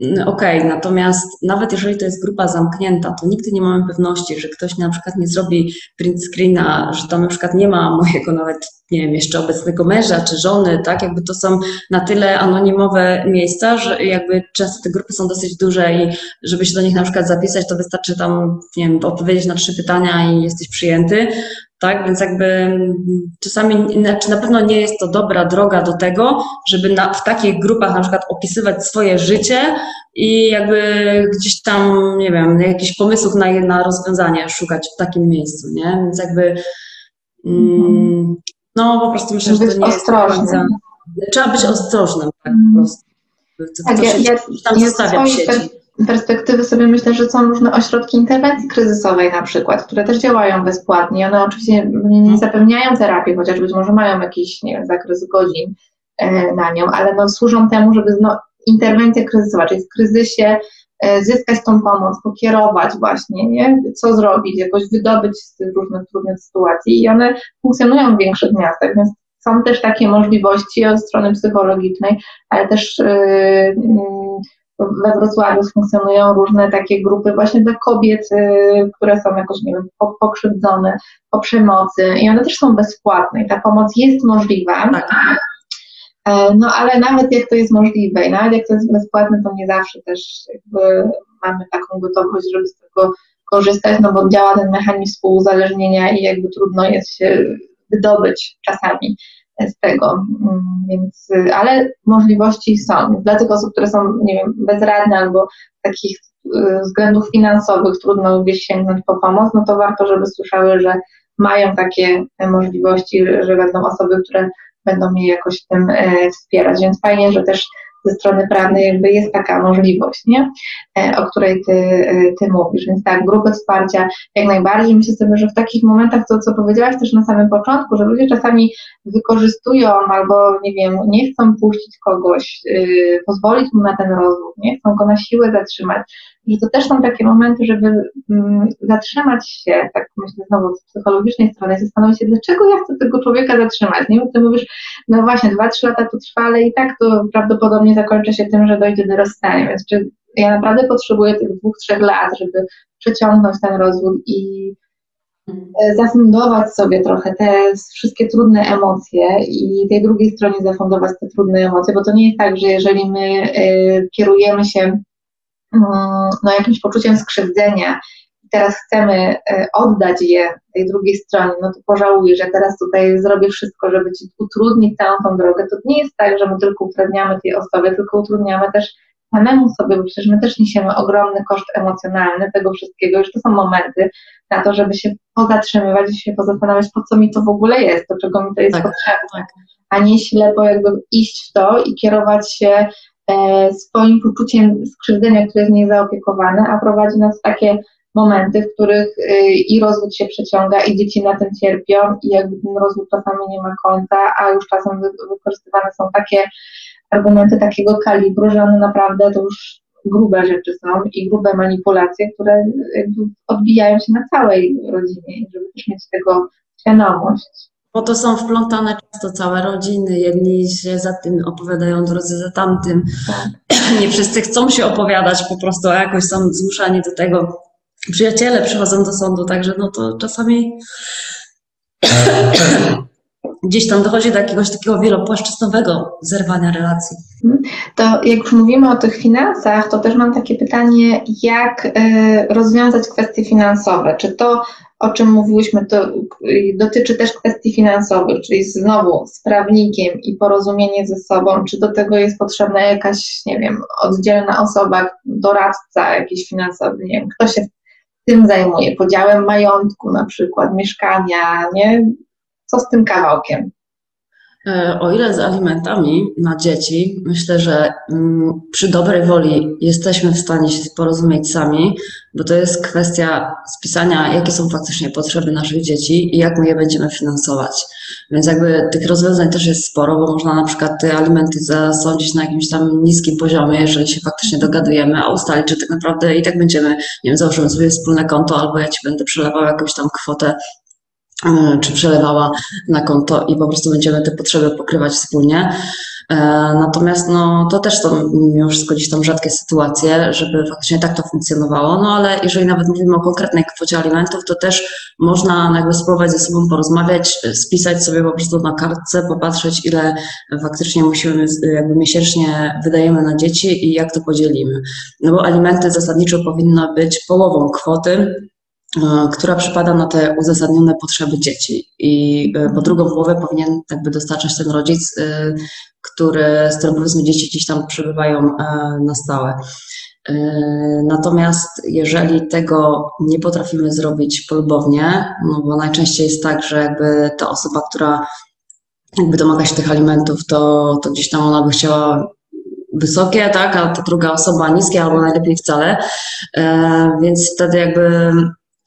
Mm, okej, okay, natomiast nawet jeżeli to jest grupa zamknięta, to nigdy nie mamy pewności, że ktoś na przykład nie zrobi print screena, że tam na przykład nie ma mojego nawet, nie wiem, jeszcze obecnego męża czy żony, tak? Jakby to są na tyle anonimowe miejsca, że jakby często te grupy są dosyć duże i żeby się do nich na przykład zapisać, to wystarczy tam, nie wiem, odpowiedzieć na trzy pytania i jesteś przyjęty tak? Więc jakby mm, czasami, znaczy na pewno nie jest to dobra droga do tego, żeby na, w takich grupach na przykład opisywać swoje życie i jakby gdzieś tam, nie wiem, jakichś pomysłów na, na rozwiązanie szukać w takim miejscu, nie? Więc jakby mm, no po prostu myślę, że to nie jest końca. Trzeba być ostrożnym, tak po mhm. prostu. To, tak, to ja, ja, tam ja zostawia w sieci perspektywy sobie myślę, że są różne ośrodki interwencji kryzysowej na przykład, które też działają bezpłatnie. One oczywiście nie mhm. zapewniają terapii, chociaż być może mają jakiś nie wiem, zakres godzin e, na nią, ale no, służą temu, żeby no, interwencja kryzysowa, czyli w kryzysie zyskać tą pomoc, pokierować właśnie, nie? co zrobić, jakoś wydobyć z tych różnych trudnych sytuacji i one funkcjonują w większych miastach, więc są też takie możliwości od strony psychologicznej, ale też yy, we Wrocławiu funkcjonują różne takie grupy właśnie dla kobiet, y, które są jakoś, nie wiem, pokrzywdzone po przemocy i one też są bezpłatne i ta pomoc jest możliwa. Tak. E, no ale nawet jak to jest możliwe i nawet jak to jest bezpłatne, to nie zawsze też mamy taką gotowość, żeby z tego korzystać, no bo działa ten mechanizm współuzależnienia i jakby trudno jest się wydobyć czasami z tego, mm, więc, ale możliwości są. Dla tych osób, które są, nie wiem, bezradne albo takich y, względów finansowych trudno gdzieś sięgnąć po pomoc, no to warto, żeby słyszały, że mają takie możliwości, że będą osoby, które będą je jakoś w tym e, wspierać. Więc fajnie, że też ze strony prawnej jakby jest taka możliwość, nie? E, o której ty, e, ty mówisz. Więc tak, grupy wsparcia jak najbardziej. Myślę sobie, że w takich momentach, to co powiedziałaś też na samym początku, że ludzie czasami wykorzystują albo, nie wiem, nie chcą puścić kogoś, pozwolić mu na ten rozwój, nie chcą go na siłę zatrzymać, że to też są takie momenty, żeby mm, zatrzymać się, tak myślę znowu z psychologicznej strony, zastanowić się, dlaczego ja chcę tego człowieka zatrzymać, nie? Ty mówisz, no właśnie, dwa, trzy lata to trwa, ale i tak to prawdopodobnie zakończy się tym, że dojdzie do rozstania, więc czy ja naprawdę potrzebuję tych dwóch, trzech lat, żeby przeciągnąć ten rozwód i e, zafundować sobie trochę te wszystkie trudne emocje i tej drugiej stronie zafundować te trudne emocje, bo to nie jest tak, że jeżeli my y, kierujemy się no, jakimś poczuciem skrzywdzenia, teraz chcemy e, oddać je tej drugiej stronie, no to pożałuję, że teraz tutaj zrobię wszystko, żeby ci utrudnić całą tą drogę. To nie jest tak, że my tylko utrudniamy tej osobie, tylko utrudniamy też samemu sobie, bo przecież my też niesiemy ogromny koszt emocjonalny tego wszystkiego, już to są momenty na to, żeby się pozatrzymywać i się pozastanawiać, po co mi to w ogóle jest, do czego mi to jest tak, potrzebne, tak. a nie ślepo jakby iść w to i kierować się swoim poczuciem skrzywdzenia, które jest niezaopiekowane, a prowadzi nas w takie momenty, w których y, i rozwód się przeciąga, i dzieci na tym cierpią, i jakby ten rozwód czasami nie ma końca, a już czasem wykorzystywane są takie argumenty takiego kalibru, że one naprawdę to już grube rzeczy są i grube manipulacje, które odbijają się na całej rodzinie, żeby też mieć tego świadomość. Po to są wplątane często całe rodziny, jedni się za tym opowiadają, drudzy za tamtym. Tak. Nie wszyscy chcą się opowiadać, po prostu jakoś są zmuszani do tego. Przyjaciele przychodzą do sądu, także no to czasami gdzieś tam dochodzi do jakiegoś takiego wielopłaszczyznowego zerwania relacji. To jak już mówimy o tych finansach, to też mam takie pytanie, jak y, rozwiązać kwestie finansowe? Czy to, o czym mówiłyśmy, to dotyczy też kwestii finansowych, czyli znowu z prawnikiem i porozumienie ze sobą, czy do tego jest potrzebna jakaś, nie wiem, oddzielna osoba, doradca jakiś finansowy, nie wiem, kto się tym zajmuje, podziałem majątku na przykład, mieszkania, nie? co z tym kawałkiem? E, o ile z alimentami na dzieci, myślę, że mm, przy dobrej woli jesteśmy w stanie się porozumieć sami, bo to jest kwestia spisania, jakie są faktycznie potrzeby naszych dzieci i jak my je będziemy finansować. Więc jakby tych rozwiązań też jest sporo, bo można na przykład te alimenty zasądzić na jakimś tam niskim poziomie, jeżeli się faktycznie dogadujemy, a ustalić, że tak naprawdę i tak będziemy, nie wiem, założymy sobie wspólne konto, albo ja ci będę przelewał jakąś tam kwotę czy przelewała na konto i po prostu będziemy te potrzeby pokrywać wspólnie. E, natomiast no, to też są wszystko gdzieś tam rzadkie sytuacje, żeby faktycznie tak to funkcjonowało, no ale jeżeli nawet mówimy o konkretnej kwocie alimentów, to też można jakby spróbować ze sobą porozmawiać, spisać sobie po prostu na kartce, popatrzeć ile faktycznie musimy jakby miesięcznie wydajemy na dzieci i jak to podzielimy. No bo alimenty zasadniczo powinna być połową kwoty, E, która przypada na te uzasadnione potrzeby dzieci. I e, po drugą połowę powinien jakby dostarczać ten rodzic, e, który, z którym powiedzmy dzieci gdzieś tam przebywają na stałe. Natomiast jeżeli tego nie potrafimy zrobić polubownie, no bo najczęściej jest tak, że jakby ta osoba, która jakby domaga się tych alimentów, to, to gdzieś tam ona by chciała wysokie, tak, a ta druga osoba niskie albo najlepiej wcale, więc wtedy jakby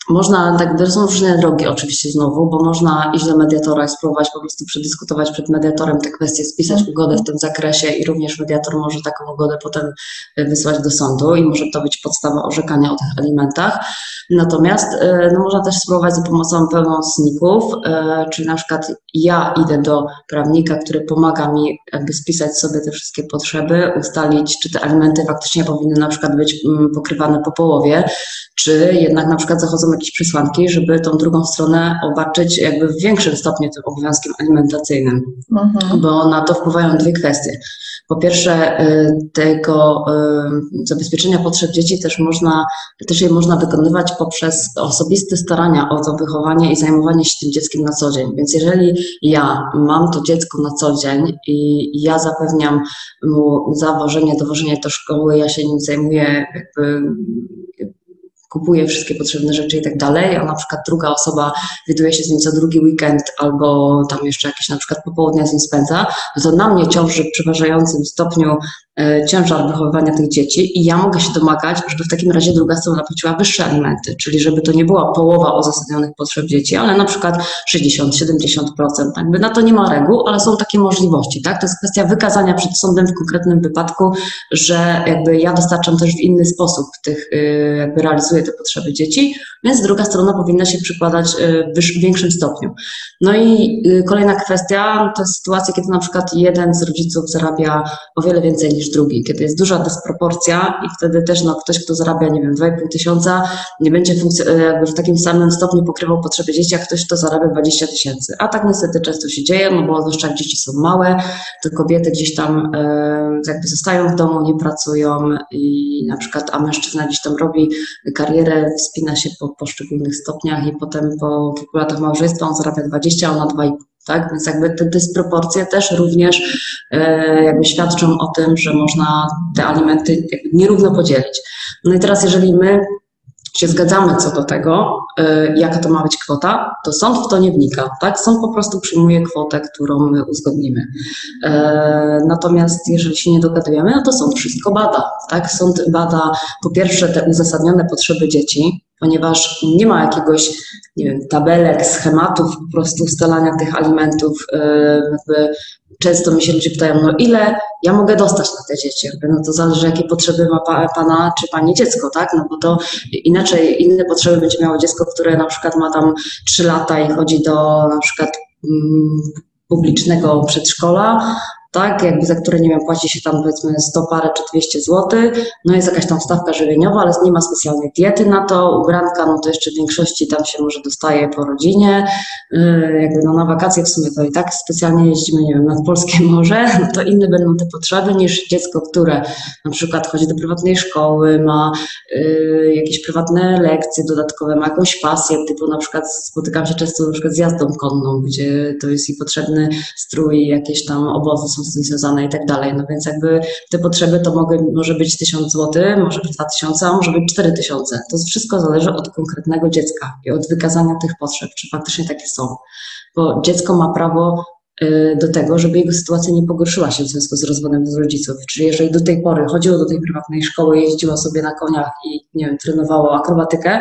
można, tak, są różne drogi oczywiście znowu, bo można iść do mediatora i spróbować po prostu przedyskutować przed mediatorem te kwestie, spisać mhm. ugodę w tym zakresie i również mediator może taką ugodę potem e, wysłać do sądu i może to być podstawa orzekania o tych alimentach. Natomiast e, no, można też spróbować za pomocą pełnomocników, e, czyli na przykład ja idę do prawnika, który pomaga mi jakby spisać sobie te wszystkie potrzeby, ustalić, czy te alimenty faktycznie powinny na przykład być mm, pokrywane po połowie, czy jednak na przykład zachodzą jakieś przesłanki, żeby tą drugą stronę obarczyć jakby w większym stopniu tym obowiązkiem alimentacyjnym, mhm. bo na to wpływają dwie kwestie. Po pierwsze, y, tego zabezpieczenia potrzeb dzieci też można, też je można wykonywać poprzez osobiste starania o to wychowanie i zajmowanie się tym dzieckiem na co dzień. Więc jeżeli ja mam to dziecko na co dzień i ja zapewniam mu zawożenie, dowożenie do szkoły, ja się nim zajmuję jakby wszystkie potrzebne rzeczy i tak dalej, a na przykład druga osoba widuje się z nim co drugi weekend albo tam jeszcze jakieś na przykład popołudnia z nim spędza, no to na mnie ciąży w przeważającym stopniu ciężar wychowywania tych dzieci i ja mogę się domagać, żeby w takim razie druga strona płaciła wyższe alimenty, czyli żeby to nie była połowa uzasadnionych potrzeb dzieci, ale na przykład 60-70%. Jakby na to nie ma reguł, ale są takie możliwości, tak? To jest kwestia wykazania przed sądem w konkretnym wypadku, że jakby ja dostarczam też w inny sposób tych, y, jakby realizuję te potrzeby dzieci, więc druga strona powinna się przykładać y, w większym stopniu. No i y, kolejna kwestia to jest sytuacja, kiedy na przykład jeden z rodziców zarabia o wiele więcej niż ktoś drugi, kiedy jest duża dysproporcja i wtedy też no, ktoś, kto zarabia, nie wiem, 2,5 tysiąca, nie będzie jakby w takim samym stopniu pokrywał potrzeby dzieci, jak ktoś, kto zarabia 20 tysięcy. A tak niestety często się dzieje, no bo zwłaszcza dzieci są małe, to kobiety gdzieś tam e, jakby zostają w domu, nie pracują i na przykład, a mężczyzna gdzieś tam robi karierę, wspina się po poszczególnych stopniach i potem po kilku latach małżeństwa on zarabia 20, a ona 2,5 tak? Więc jakby te dysproporcje też również e, jakby świadczą o tym, że można te alimenty nierówno podzielić. No i teraz jeżeli my się zgadzamy co do tego, e, jaka to ma być kwota, to sąd w to nie wnika, tak? Sąd po prostu przyjmuje kwotę, którą my uzgodnimy. E, natomiast jeżeli się nie dogadujemy, no to sąd wszystko bada, tak? Sąd bada po pierwsze te uzasadnione potrzeby dzieci, ponieważ nie ma jakiegoś, nie wiem, tabelek, schematów po prostu ustalania tych alimentów. E, jakby często mi się ludzie pytają, no ile ja mogę dostać na te dzieci? Jakby, no to zależy, jakie potrzeby ma pa, pana czy pani dziecko, tak? No bo to inaczej, inne potrzeby będzie miało dziecko, które na przykład ma tam 3 lata i chodzi do na przykład mm, publicznego przedszkola, tak, jakby za które, nie wiem, płaci się tam powiedzmy 100 parę czy 200 zł, no jest jakaś tam stawka żywieniowa, ale nie ma specjalnej diety na to, ubranka, no to jeszcze w większości tam się może dostaje po rodzinie, yy, jakby no na wakacje w sumie to i tak specjalnie jeździmy, nie wiem, nad Polskie Morze, no to inne będą te potrzeby niż dziecko, które na przykład chodzi do prywatnej szkoły, ma yy, jakieś prywatne lekcje dodatkowe, ma jakąś pasję, typu na przykład spotykam się często na przykład z jazdą konną, gdzie to jest i potrzebny strój, jakieś tam obozy są z tym związane i tak dalej. No więc jakby te potrzeby to mogę, może być 1000 zł, może być 2000, a może być 4000. To wszystko zależy od konkretnego dziecka i od wykazania tych potrzeb, czy faktycznie takie są. Bo dziecko ma prawo y, do tego, żeby jego sytuacja nie pogorszyła się w związku z rozwodem z rodziców. Czyli jeżeli do tej pory chodziło do tej prywatnej szkoły, jeździło sobie na koniach i nie wiem, trenowało akrobatykę,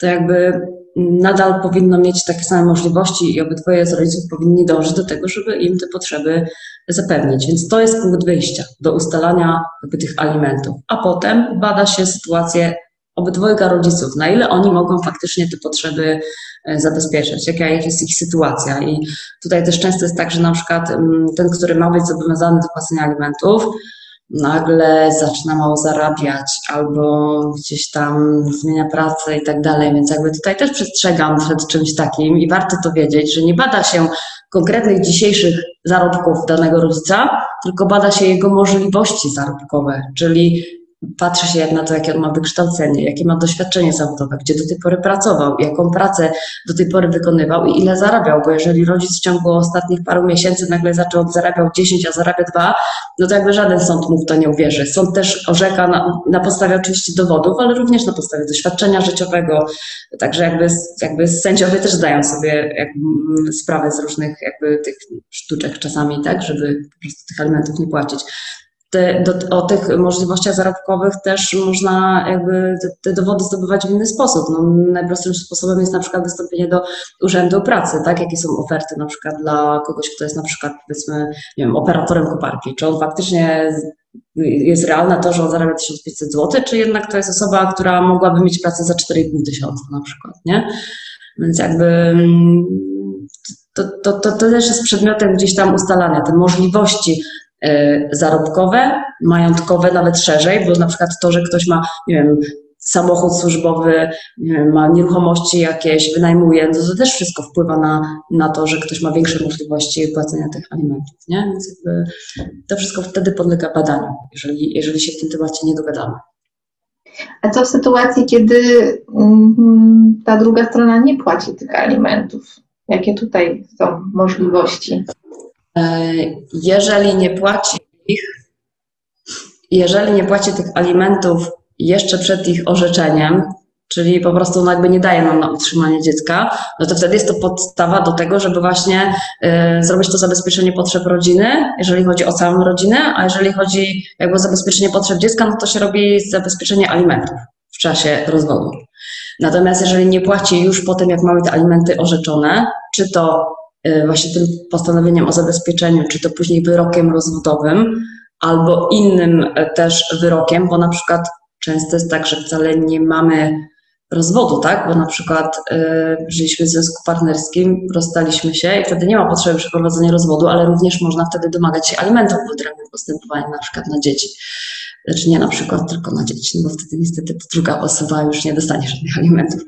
to jakby nadal powinno mieć takie same możliwości i obydwoje z rodziców powinni dążyć do tego, żeby im te potrzeby zapewnić. Więc to jest punkt wyjścia do ustalania jakby tych alimentów. A potem bada się sytuację obydwojga rodziców, na ile oni mogą faktycznie te potrzeby e, zabezpieczyć, jaka jest ich sytuacja. I tutaj też często jest tak, że na przykład mm, ten, który ma być zobowiązany do płacenia alimentów, nagle zaczyna mało zarabiać albo gdzieś tam zmienia pracę i tak dalej, więc jakby tutaj też przestrzegam przed czymś takim i warto to wiedzieć, że nie bada się konkretnych dzisiejszych zarobków danego rodzica, tylko bada się jego możliwości zarobkowe, czyli patrzy się na to, jakie on ma wykształcenie, jakie ma doświadczenie zawodowe, gdzie do tej pory pracował, jaką pracę do tej pory wykonywał i ile zarabiał, bo jeżeli rodzic w ciągu ostatnich paru miesięcy nagle zaczął zarabiał 10, a zarabia 2, no to jakby żaden sąd mu w to nie uwierzy. Sąd też orzeka na, na podstawie oczywiście dowodów, ale również na podstawie doświadczenia życiowego, także jakby, jakby sędziowie też zdają sobie jakby sprawę z różnych jakby tych sztuczek czasami, tak, żeby po prostu tych alimentów nie płacić te, do, o tych możliwościach zarobkowych też można jakby te, te, dowody zdobywać w inny sposób. No, najprostszym sposobem jest na przykład wystąpienie do Urzędu Pracy, tak? Jakie są oferty na przykład dla kogoś, kto jest na przykład powiedzmy, nie wiem, operatorem koparki. Czy on faktycznie jest realne to, że on zarabia 1500 zł, czy jednak to jest osoba, która mogłaby mieć pracę za 4,5 tysiąca na przykład, nie? Więc jakby mm, to, to, to, to też jest przedmiotem gdzieś tam ustalania, te możliwości zarobkowe, majątkowe, nawet szerzej, bo na przykład to, że ktoś ma, nie wiem, samochód służbowy, nie wiem, ma nieruchomości jakieś, wynajmuje, no to też wszystko wpływa na, na to, że ktoś ma większe możliwości płacenia tych alimentów, nie? Więc jakby to wszystko wtedy podlega badaniu, jeżeli, jeżeli się w tym temacie nie dogadamy. A co w sytuacji, kiedy mm, ta druga strona nie płaci tych alimentów? Jakie tutaj są możliwości? E, jeżeli nie płaci ich, jeżeli nie płaci tych alimentów jeszcze przed ich orzeczeniem, czyli po prostu no jakby nie daje nam na utrzymanie dziecka, no to wtedy jest to podstawa do tego, żeby właśnie y, zrobić to zabezpieczenie potrzeb rodziny, jeżeli chodzi o całą rodzinę, a jeżeli chodzi jakby o zabezpieczenie potrzeb dziecka, no to się robi zabezpieczenie alimentów w czasie rozwodu. Natomiast jeżeli nie płaci już po tym, jak mamy te alimenty orzeczone, czy to właśnie tym postanowieniem o zabezpieczeniu, czy to później wyrokiem rozwodowym, albo innym e, też wyrokiem, bo na przykład często jest tak, że wcale nie mamy rozwodu, tak? Bo na przykład y, żyliśmy w związku partnerskim, rozstaliśmy się i wtedy nie ma potrzeby przeprowadzenia rozwodu, ale również można wtedy domagać się alimentów w odrębnym postępowaniu, na przykład na dzieci. Znaczy nie na przykład tylko na dzieci, no bo wtedy niestety druga osoba już nie dostanie żadnych alimentów.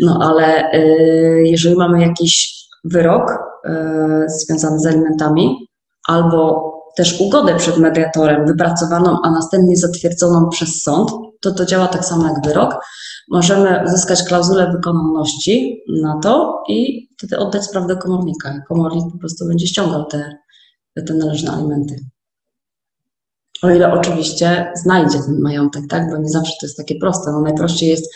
No ale y, jeżeli mamy jakiś wyrok y, związany z alimentami albo też ugodę przed mediatorem wypracowaną, a następnie zatwierdzoną przez sąd, to to działa tak samo jak wyrok. Możemy uzyskać klauzulę wykonalności na to i wtedy oddać sprawę do komornika. Komornik po prostu będzie ściągał te, te należne alimenty. O ile oczywiście znajdzie ten majątek, tak? Bo nie zawsze to jest takie proste. No najprościej jest e,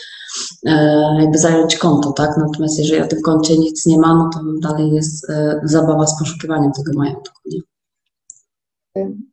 jakby zająć konto, tak? Natomiast jeżeli o tym koncie nic nie ma, no to dalej jest e, zabawa z poszukiwaniem tego majątku. Nie?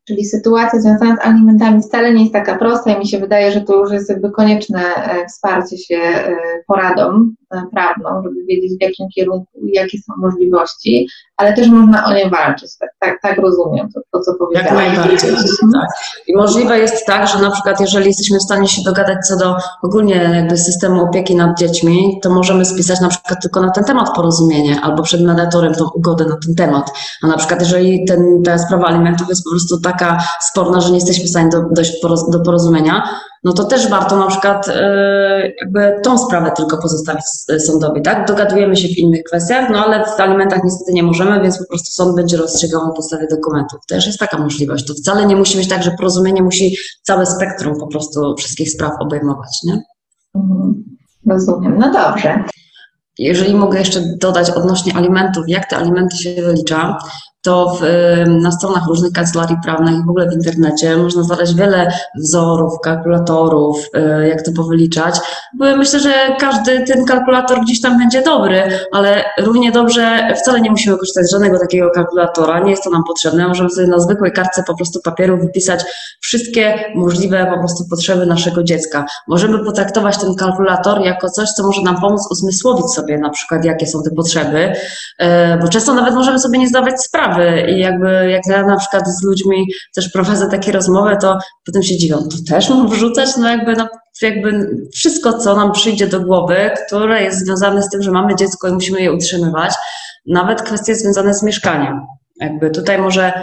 Czyli sytuacja związana z alimentami wcale nie jest taka prosta i mi się wydaje, że to już jest jakby konieczne e, wsparcie się e, poradą e, prawną, żeby wiedzieć w jakim kierunku i jakie są możliwości, ale też można o nie walczyć, tak, tak, tak rozumiem to, to co powiedziałam. Jak najbardziej, tak. I możliwe jest tak, że na przykład jeżeli jesteśmy w stanie się dogadać co do ogólnie jakby systemu opieki nad dziećmi, to możemy spisać na przykład tylko na ten temat porozumienie albo przed mediatorem tą ugodę na ten temat, a na przykład jeżeli ten, ta sprawa alimentów jest po prostu taka sporna, że nie jesteśmy w stanie do, dojść do porozumienia, no to też warto na przykład e, jakby tą sprawę tylko pozostawić sądowi, tak? Dogadujemy się w innych kwestiach, no ale w alimentach niestety nie możemy, więc po prostu sąd będzie rozstrzygał na podstawie dokumentów. Też jest taka możliwość. To wcale nie musi być tak, że porozumienie musi całe spektrum po prostu wszystkich spraw obejmować, nie? Mhm. Rozumiem. No dobrze. Jeżeli mogę jeszcze dodać odnośnie alimentów, jak te alimenty się wylicza, to w, na stronach różnych kancelarii prawnych i w ogóle w internecie można znaleźć wiele wzorów, kalkulatorów, y, jak to powyliczać. Bo myślę, że każdy ten kalkulator gdzieś tam będzie dobry, ale równie dobrze wcale nie musimy korzystać z żadnego takiego kalkulatora, nie jest to nam potrzebne. Możemy sobie na zwykłej kartce po prostu papieru wypisać wszystkie możliwe po prostu potrzeby naszego dziecka. Możemy potraktować ten kalkulator jako coś, co może nam pomóc uzmysłowić sobie na przykład, jakie są te potrzeby, y, bo często nawet możemy sobie nie zdawać sprawy, sprawy i jakby jak ja na przykład z ludźmi też prowadzę takie rozmowy, to potem się dziwią, to też mam wrzucać, no jakby, no, jakby wszystko, co nam przyjdzie do głowy, które jest związane z tym, że mamy dziecko i musimy je utrzymywać, nawet kwestie związane z mieszkaniem. Jakby tutaj może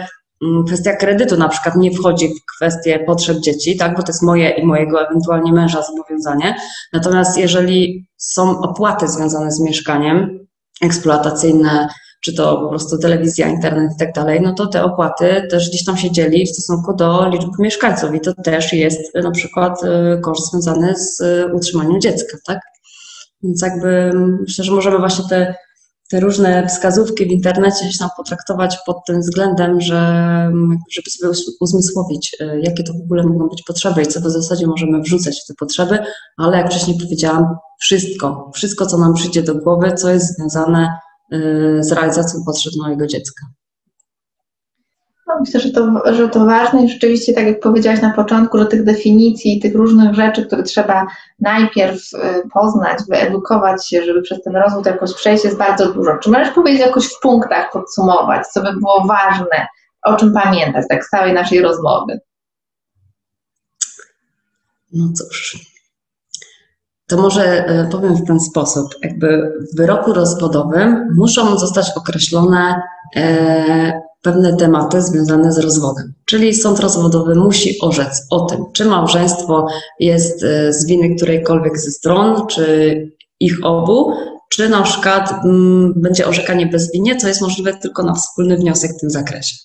mm, kwestia kredytu na przykład nie wchodzi w kwestię potrzeb dzieci, tak, bo to jest moje i mojego ewentualnie męża zobowiązanie. Natomiast jeżeli są opłaty związane z mieszkaniem, eksploatacyjne, czy to po prostu telewizja, internet i tak dalej, no to te opłaty też gdzieś tam się dzieli w stosunku do liczby mieszkańców i to też jest na przykład y, koszt związany z y, utrzymaniem dziecka, tak? Więc jakby myślę, że możemy właśnie te, te różne wskazówki w internecie się tam potraktować pod tym względem, że żeby sobie uzmysłowić, y, jakie to w ogóle mogą być potrzeby i co w zasadzie możemy wrzucać w te potrzeby, ale jak wcześniej powiedziałam, wszystko, wszystko, co nam przyjdzie do głowy, co jest związane z realizacją potrzeb mojego dziecka. No, myślę, że to, że to ważne i rzeczywiście, tak jak powiedziałaś na początku, że tych definicji, tych różnych rzeczy, które trzeba najpierw y, poznać, wyedukować się, żeby przez ten rozwód jakoś przejść, jest bardzo dużo. Czy możesz powiedzieć jakoś w punktach podsumować, co by było ważne, o czym pamiętać, tak z całej naszej rozmowy? No cóż, to może e, powiem w ten sposób. Jakby w wyroku rozwodowym muszą zostać określone e, pewne tematy związane z rozwodem. Czyli sąd rozwodowy musi orzec o tym, czy małżeństwo jest e, z winy którejkolwiek ze stron, czy ich obu, czy na przykład m, będzie orzekanie bezwinnie, co jest możliwe tylko na wspólny wniosek w tym zakresie.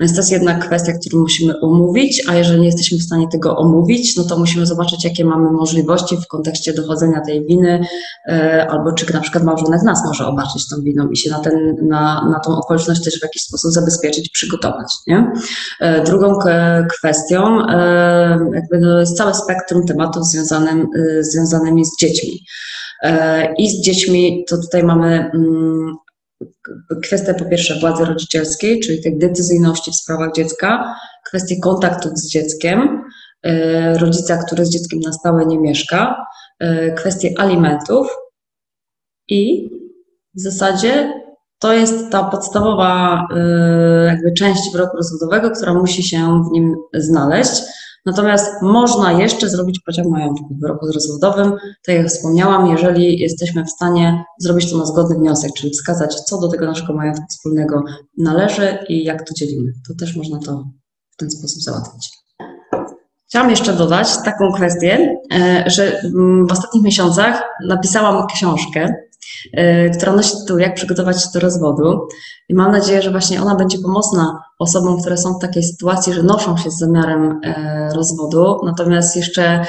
Więc to jest jednak kwestia, którą musimy omówić, a jeżeli nie jesteśmy w stanie tego omówić, no to musimy zobaczyć, jakie mamy możliwości w kontekście dochodzenia tej winy, e, albo czy na przykład małżonek nas może obarczyć tą winą i się na, ten, na, na tą okoliczność też w jakiś sposób zabezpieczyć, przygotować. Nie? E, drugą kwestią e, jakby no jest całe spektrum tematów związanym, związanymi z dziećmi. I z dziećmi to tutaj mamy mm, kwestia po pierwsze władzy rodzicielskiej, czyli tej decyzyjności w sprawach dziecka, kwestie kontaktów z dzieckiem, e, rodzica, który z dzieckiem na stałe nie mieszka, e, kwestie alimentów i w zasadzie to jest ta podstawowa e, jakby część wyroku rozwodowego, która musi się w nim znaleźć. Natomiast można jeszcze zrobić podział majątku w wyroku rozwodowym, tak jak wspomniałam, jeżeli jesteśmy w stanie zrobić to na zgodny wniosek, czyli wskazać, co do tego naszego majątku wspólnego należy i jak to dzielimy. To też można to w ten sposób załatwić. Chciałam jeszcze dodać taką kwestię, e, że w ostatnich miesiącach napisałam książkę, e, która nosi tytuł Jak przygotować się do rozwodu. I mam nadzieję, że właśnie ona będzie pomocna osobom, które są w takiej sytuacji, że noszą się z zamiarem e, rozwodu, natomiast jeszcze e,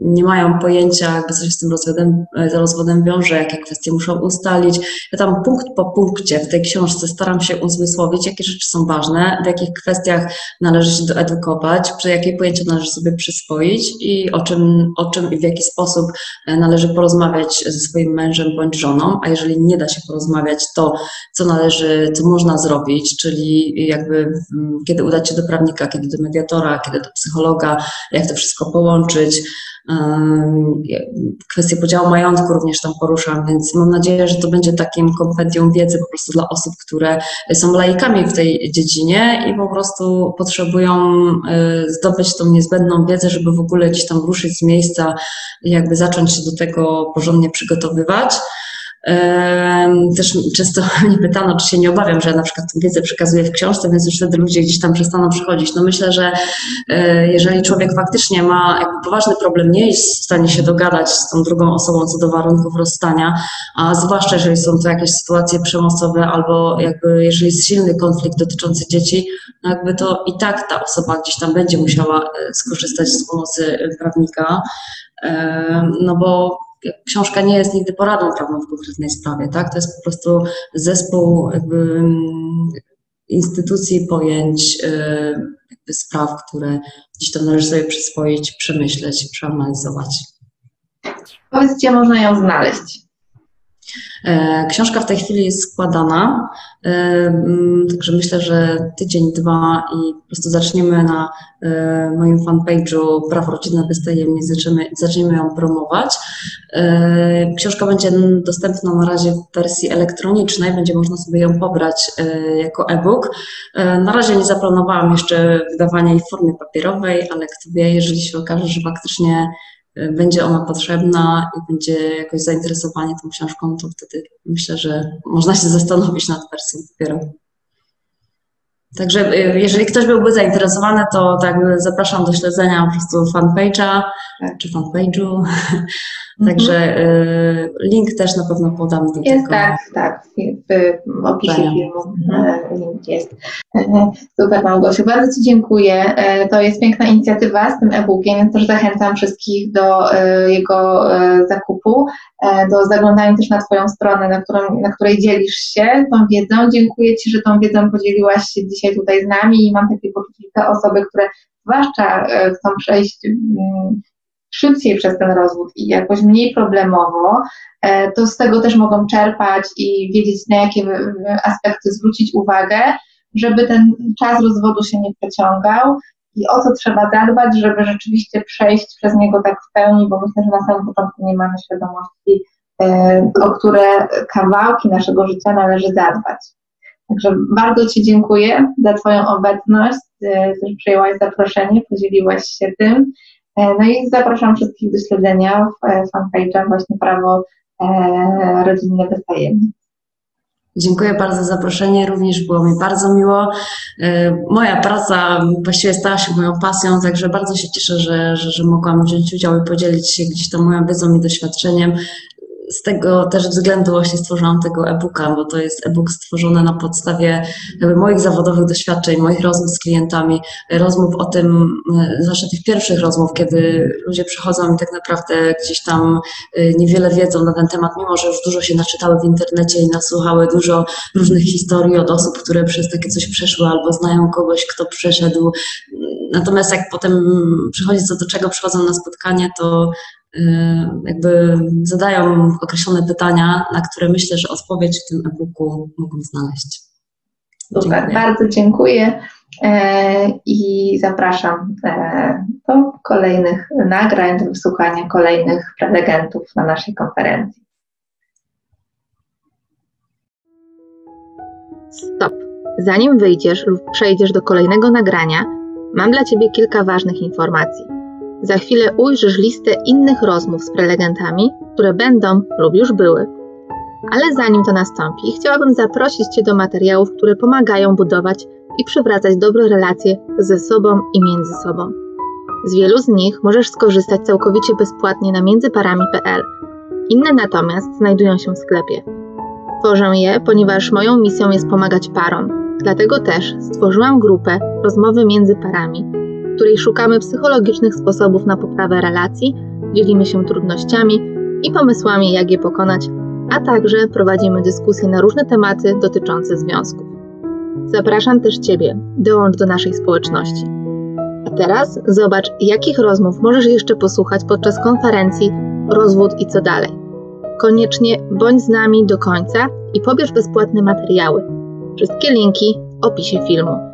nie mają pojęcia, jakby co się z tym rozwodem, e, rozwodem wiąże, jakie kwestie muszą ustalić. Ja tam punkt po punkcie w tej książce staram się uzmysłowić, jakie rzeczy są ważne, w jakich kwestiach należy się doedukować, przy jakie pojęcia należy sobie przyswoić i o czym, o czym i w jaki sposób należy porozmawiać ze swoim mężem bądź żoną, a jeżeli nie da się porozmawiać, to co należy, co można zrobić, czyli jakby kiedy udać się do prawnika, kiedy do mediatora, kiedy do psychologa, jak to wszystko połączyć. Kwestię podziału majątku również tam poruszam, więc mam nadzieję, że to będzie takim kompendium wiedzy po prostu dla osób, które są laikami w tej dziedzinie i po prostu potrzebują y, zdobyć tą niezbędną wiedzę, żeby w ogóle gdzieś tam ruszyć z miejsca, jakby zacząć się do tego porządnie przygotowywać. Też często mnie pytano, czy się nie obawiam, że na przykład tę wiedzę przekazuję w książce, więc już wtedy ludzie gdzieś tam przestaną przychodzić. No myślę, że e, jeżeli człowiek faktycznie ma jakby poważny problem, nie jest w stanie się dogadać z tą drugą osobą co do warunków rozstania, a zwłaszcza jeżeli są to jakieś sytuacje przemocowe albo jakby jeżeli jest silny konflikt dotyczący dzieci, no jakby to i tak ta osoba gdzieś tam będzie musiała e, skorzystać z pomocy prawnika, no bo książka nie jest nigdy poradą prawną w konkretnej sprawie, tak? To jest po prostu zespół jakby mm, instytucji, pojęć, y, jakby spraw, które gdzieś tam należy sobie przyswoić, przemyśleć, przeanalizować. Powiedz, gdzie można ją znaleźć? E, książka w tej chwili jest składana, e, mm, także myślę, że tydzień, dwa i po prostu zaczniemy na e, moim fanpage'u Prawo Rodzinne bez tajemnic, zaczniemy, zaczniemy ją promować. Książka będzie dostępna na razie w wersji elektronicznej, będzie można sobie ją pobrać jako e-book. Na razie nie zaplanowałam jeszcze wydawania jej w formie papierowej, ale kto wie, jeżeli się okaże, że faktycznie będzie ona potrzebna i będzie jakoś zainteresowanie tą książką, to wtedy myślę, że można się zastanowić nad wersją dopiero. Także y, jeżeli ktoś byłby zainteresowany, to tak zapraszam do śledzenia po prostu fanpage'a tak. czy fanpage'u. Także mhm. y, link też na pewno podam do jest, tego. Tak, tak, w opisie filmu mhm. E, link jest. E, super Małgosiu, bardzo Ci dziękuję. E, to jest piękna inicjatywa z tym e-bookiem, więc też zachęcam wszystkich do jego zakupu, do zaglądania też na Twoją stronę, na, którą, na której dzielisz się tą wiedzą. Dziękuję Ci, że tą wiedzą podzieliłaś się dzisiaj tutaj z nami i mam takie poczucie, że te osoby, które zwłaszcza chcą przejść mm, szybciej przez ten rozwód i jakoś mniej problemowo, e, to z tego też mogą czerpać i wiedzieć, na jakie aspekty zwrócić uwagę, żeby ten czas rozwodu się nie przeciągał i o co trzeba zadbać, żeby rzeczywiście przejść przez niego tak w pełni, bo myślę, że na samym początku nie mamy świadomości, e, o które kawałki naszego życia należy zadbać. Także bardzo Ci dziękuję za Twoją obecność, e, że przyjęłaś zaproszenie, podzieliłaś się tym. E, no i zapraszam wszystkich do śledzenia w e, fanpage'a właśnie Prawo e, Rodzinne bez tajemnic. Dziękuję bardzo za zaproszenie, również było mi bardzo miło. Moja praca właściwie stała się moją pasją, także bardzo się cieszę, że, że, że mogłam wziąć udział i podzielić się gdzieś tam moją wiedzą i doświadczeniem z tego też względu właśnie stworzyłam tego e-booka, bo to jest e-book stworzony na podstawie moich zawodowych doświadczeń, moich rozmów z klientami, rozmów o tym, e, zwłaszcza tych pierwszych rozmów, kiedy ludzie przychodzą i tak naprawdę gdzieś tam e, niewiele wiedzą na ten temat, mimo że już dużo się naczytały w internecie i nasłuchały dużo różnych historii od osób, które przez takie coś przeszły albo znają kogoś, kto przeszedł. Natomiast jak potem przychodzi co do czego, przychodzą na spotkanie, to jakby zadają określone pytania, na które myślę, że odpowiedź w tym e-booku mogą znaleźć. Super, bardzo dziękuję e, i zapraszam e, do kolejnych nagrań, do wysłuchania kolejnych prelegentów na naszej konferencji. Stop. Zanim wyjdziesz lub przejdziesz do kolejnego nagrania, mam dla Ciebie kilka ważnych informacji. Za chwilę ujrzysz listę innych rozmów z prelegentami, które będą lub już były. Ale zanim to nastąpi, chciałabym zaprosić Cię do materiałów, które pomagają budować i przywracać dobre relacje ze sobą i między sobą. Z wielu z nich możesz skorzystać całkowicie bezpłatnie na międzyparami.pl. Inne natomiast znajdują się w sklepie. Tworzę je, ponieważ moją misją jest pomagać parom. Dlatego też stworzyłam grupę Rozmowy między parami, której szukamy psychologicznych sposobów na poprawę relacji, dzielimy się trudnościami i pomysłami, jak je pokonać, a także prowadzimy dyskusje na różne tematy dotyczące związków. Zapraszam też Ciebie, dołącz do naszej społeczności. A teraz zobacz, jakich rozmów możesz jeszcze posłuchać podczas konferencji Rozwód i co dalej. Koniecznie bądź z nami do końca i pobierz bezpłatne materiały. Wszystkie linki w opisie filmu.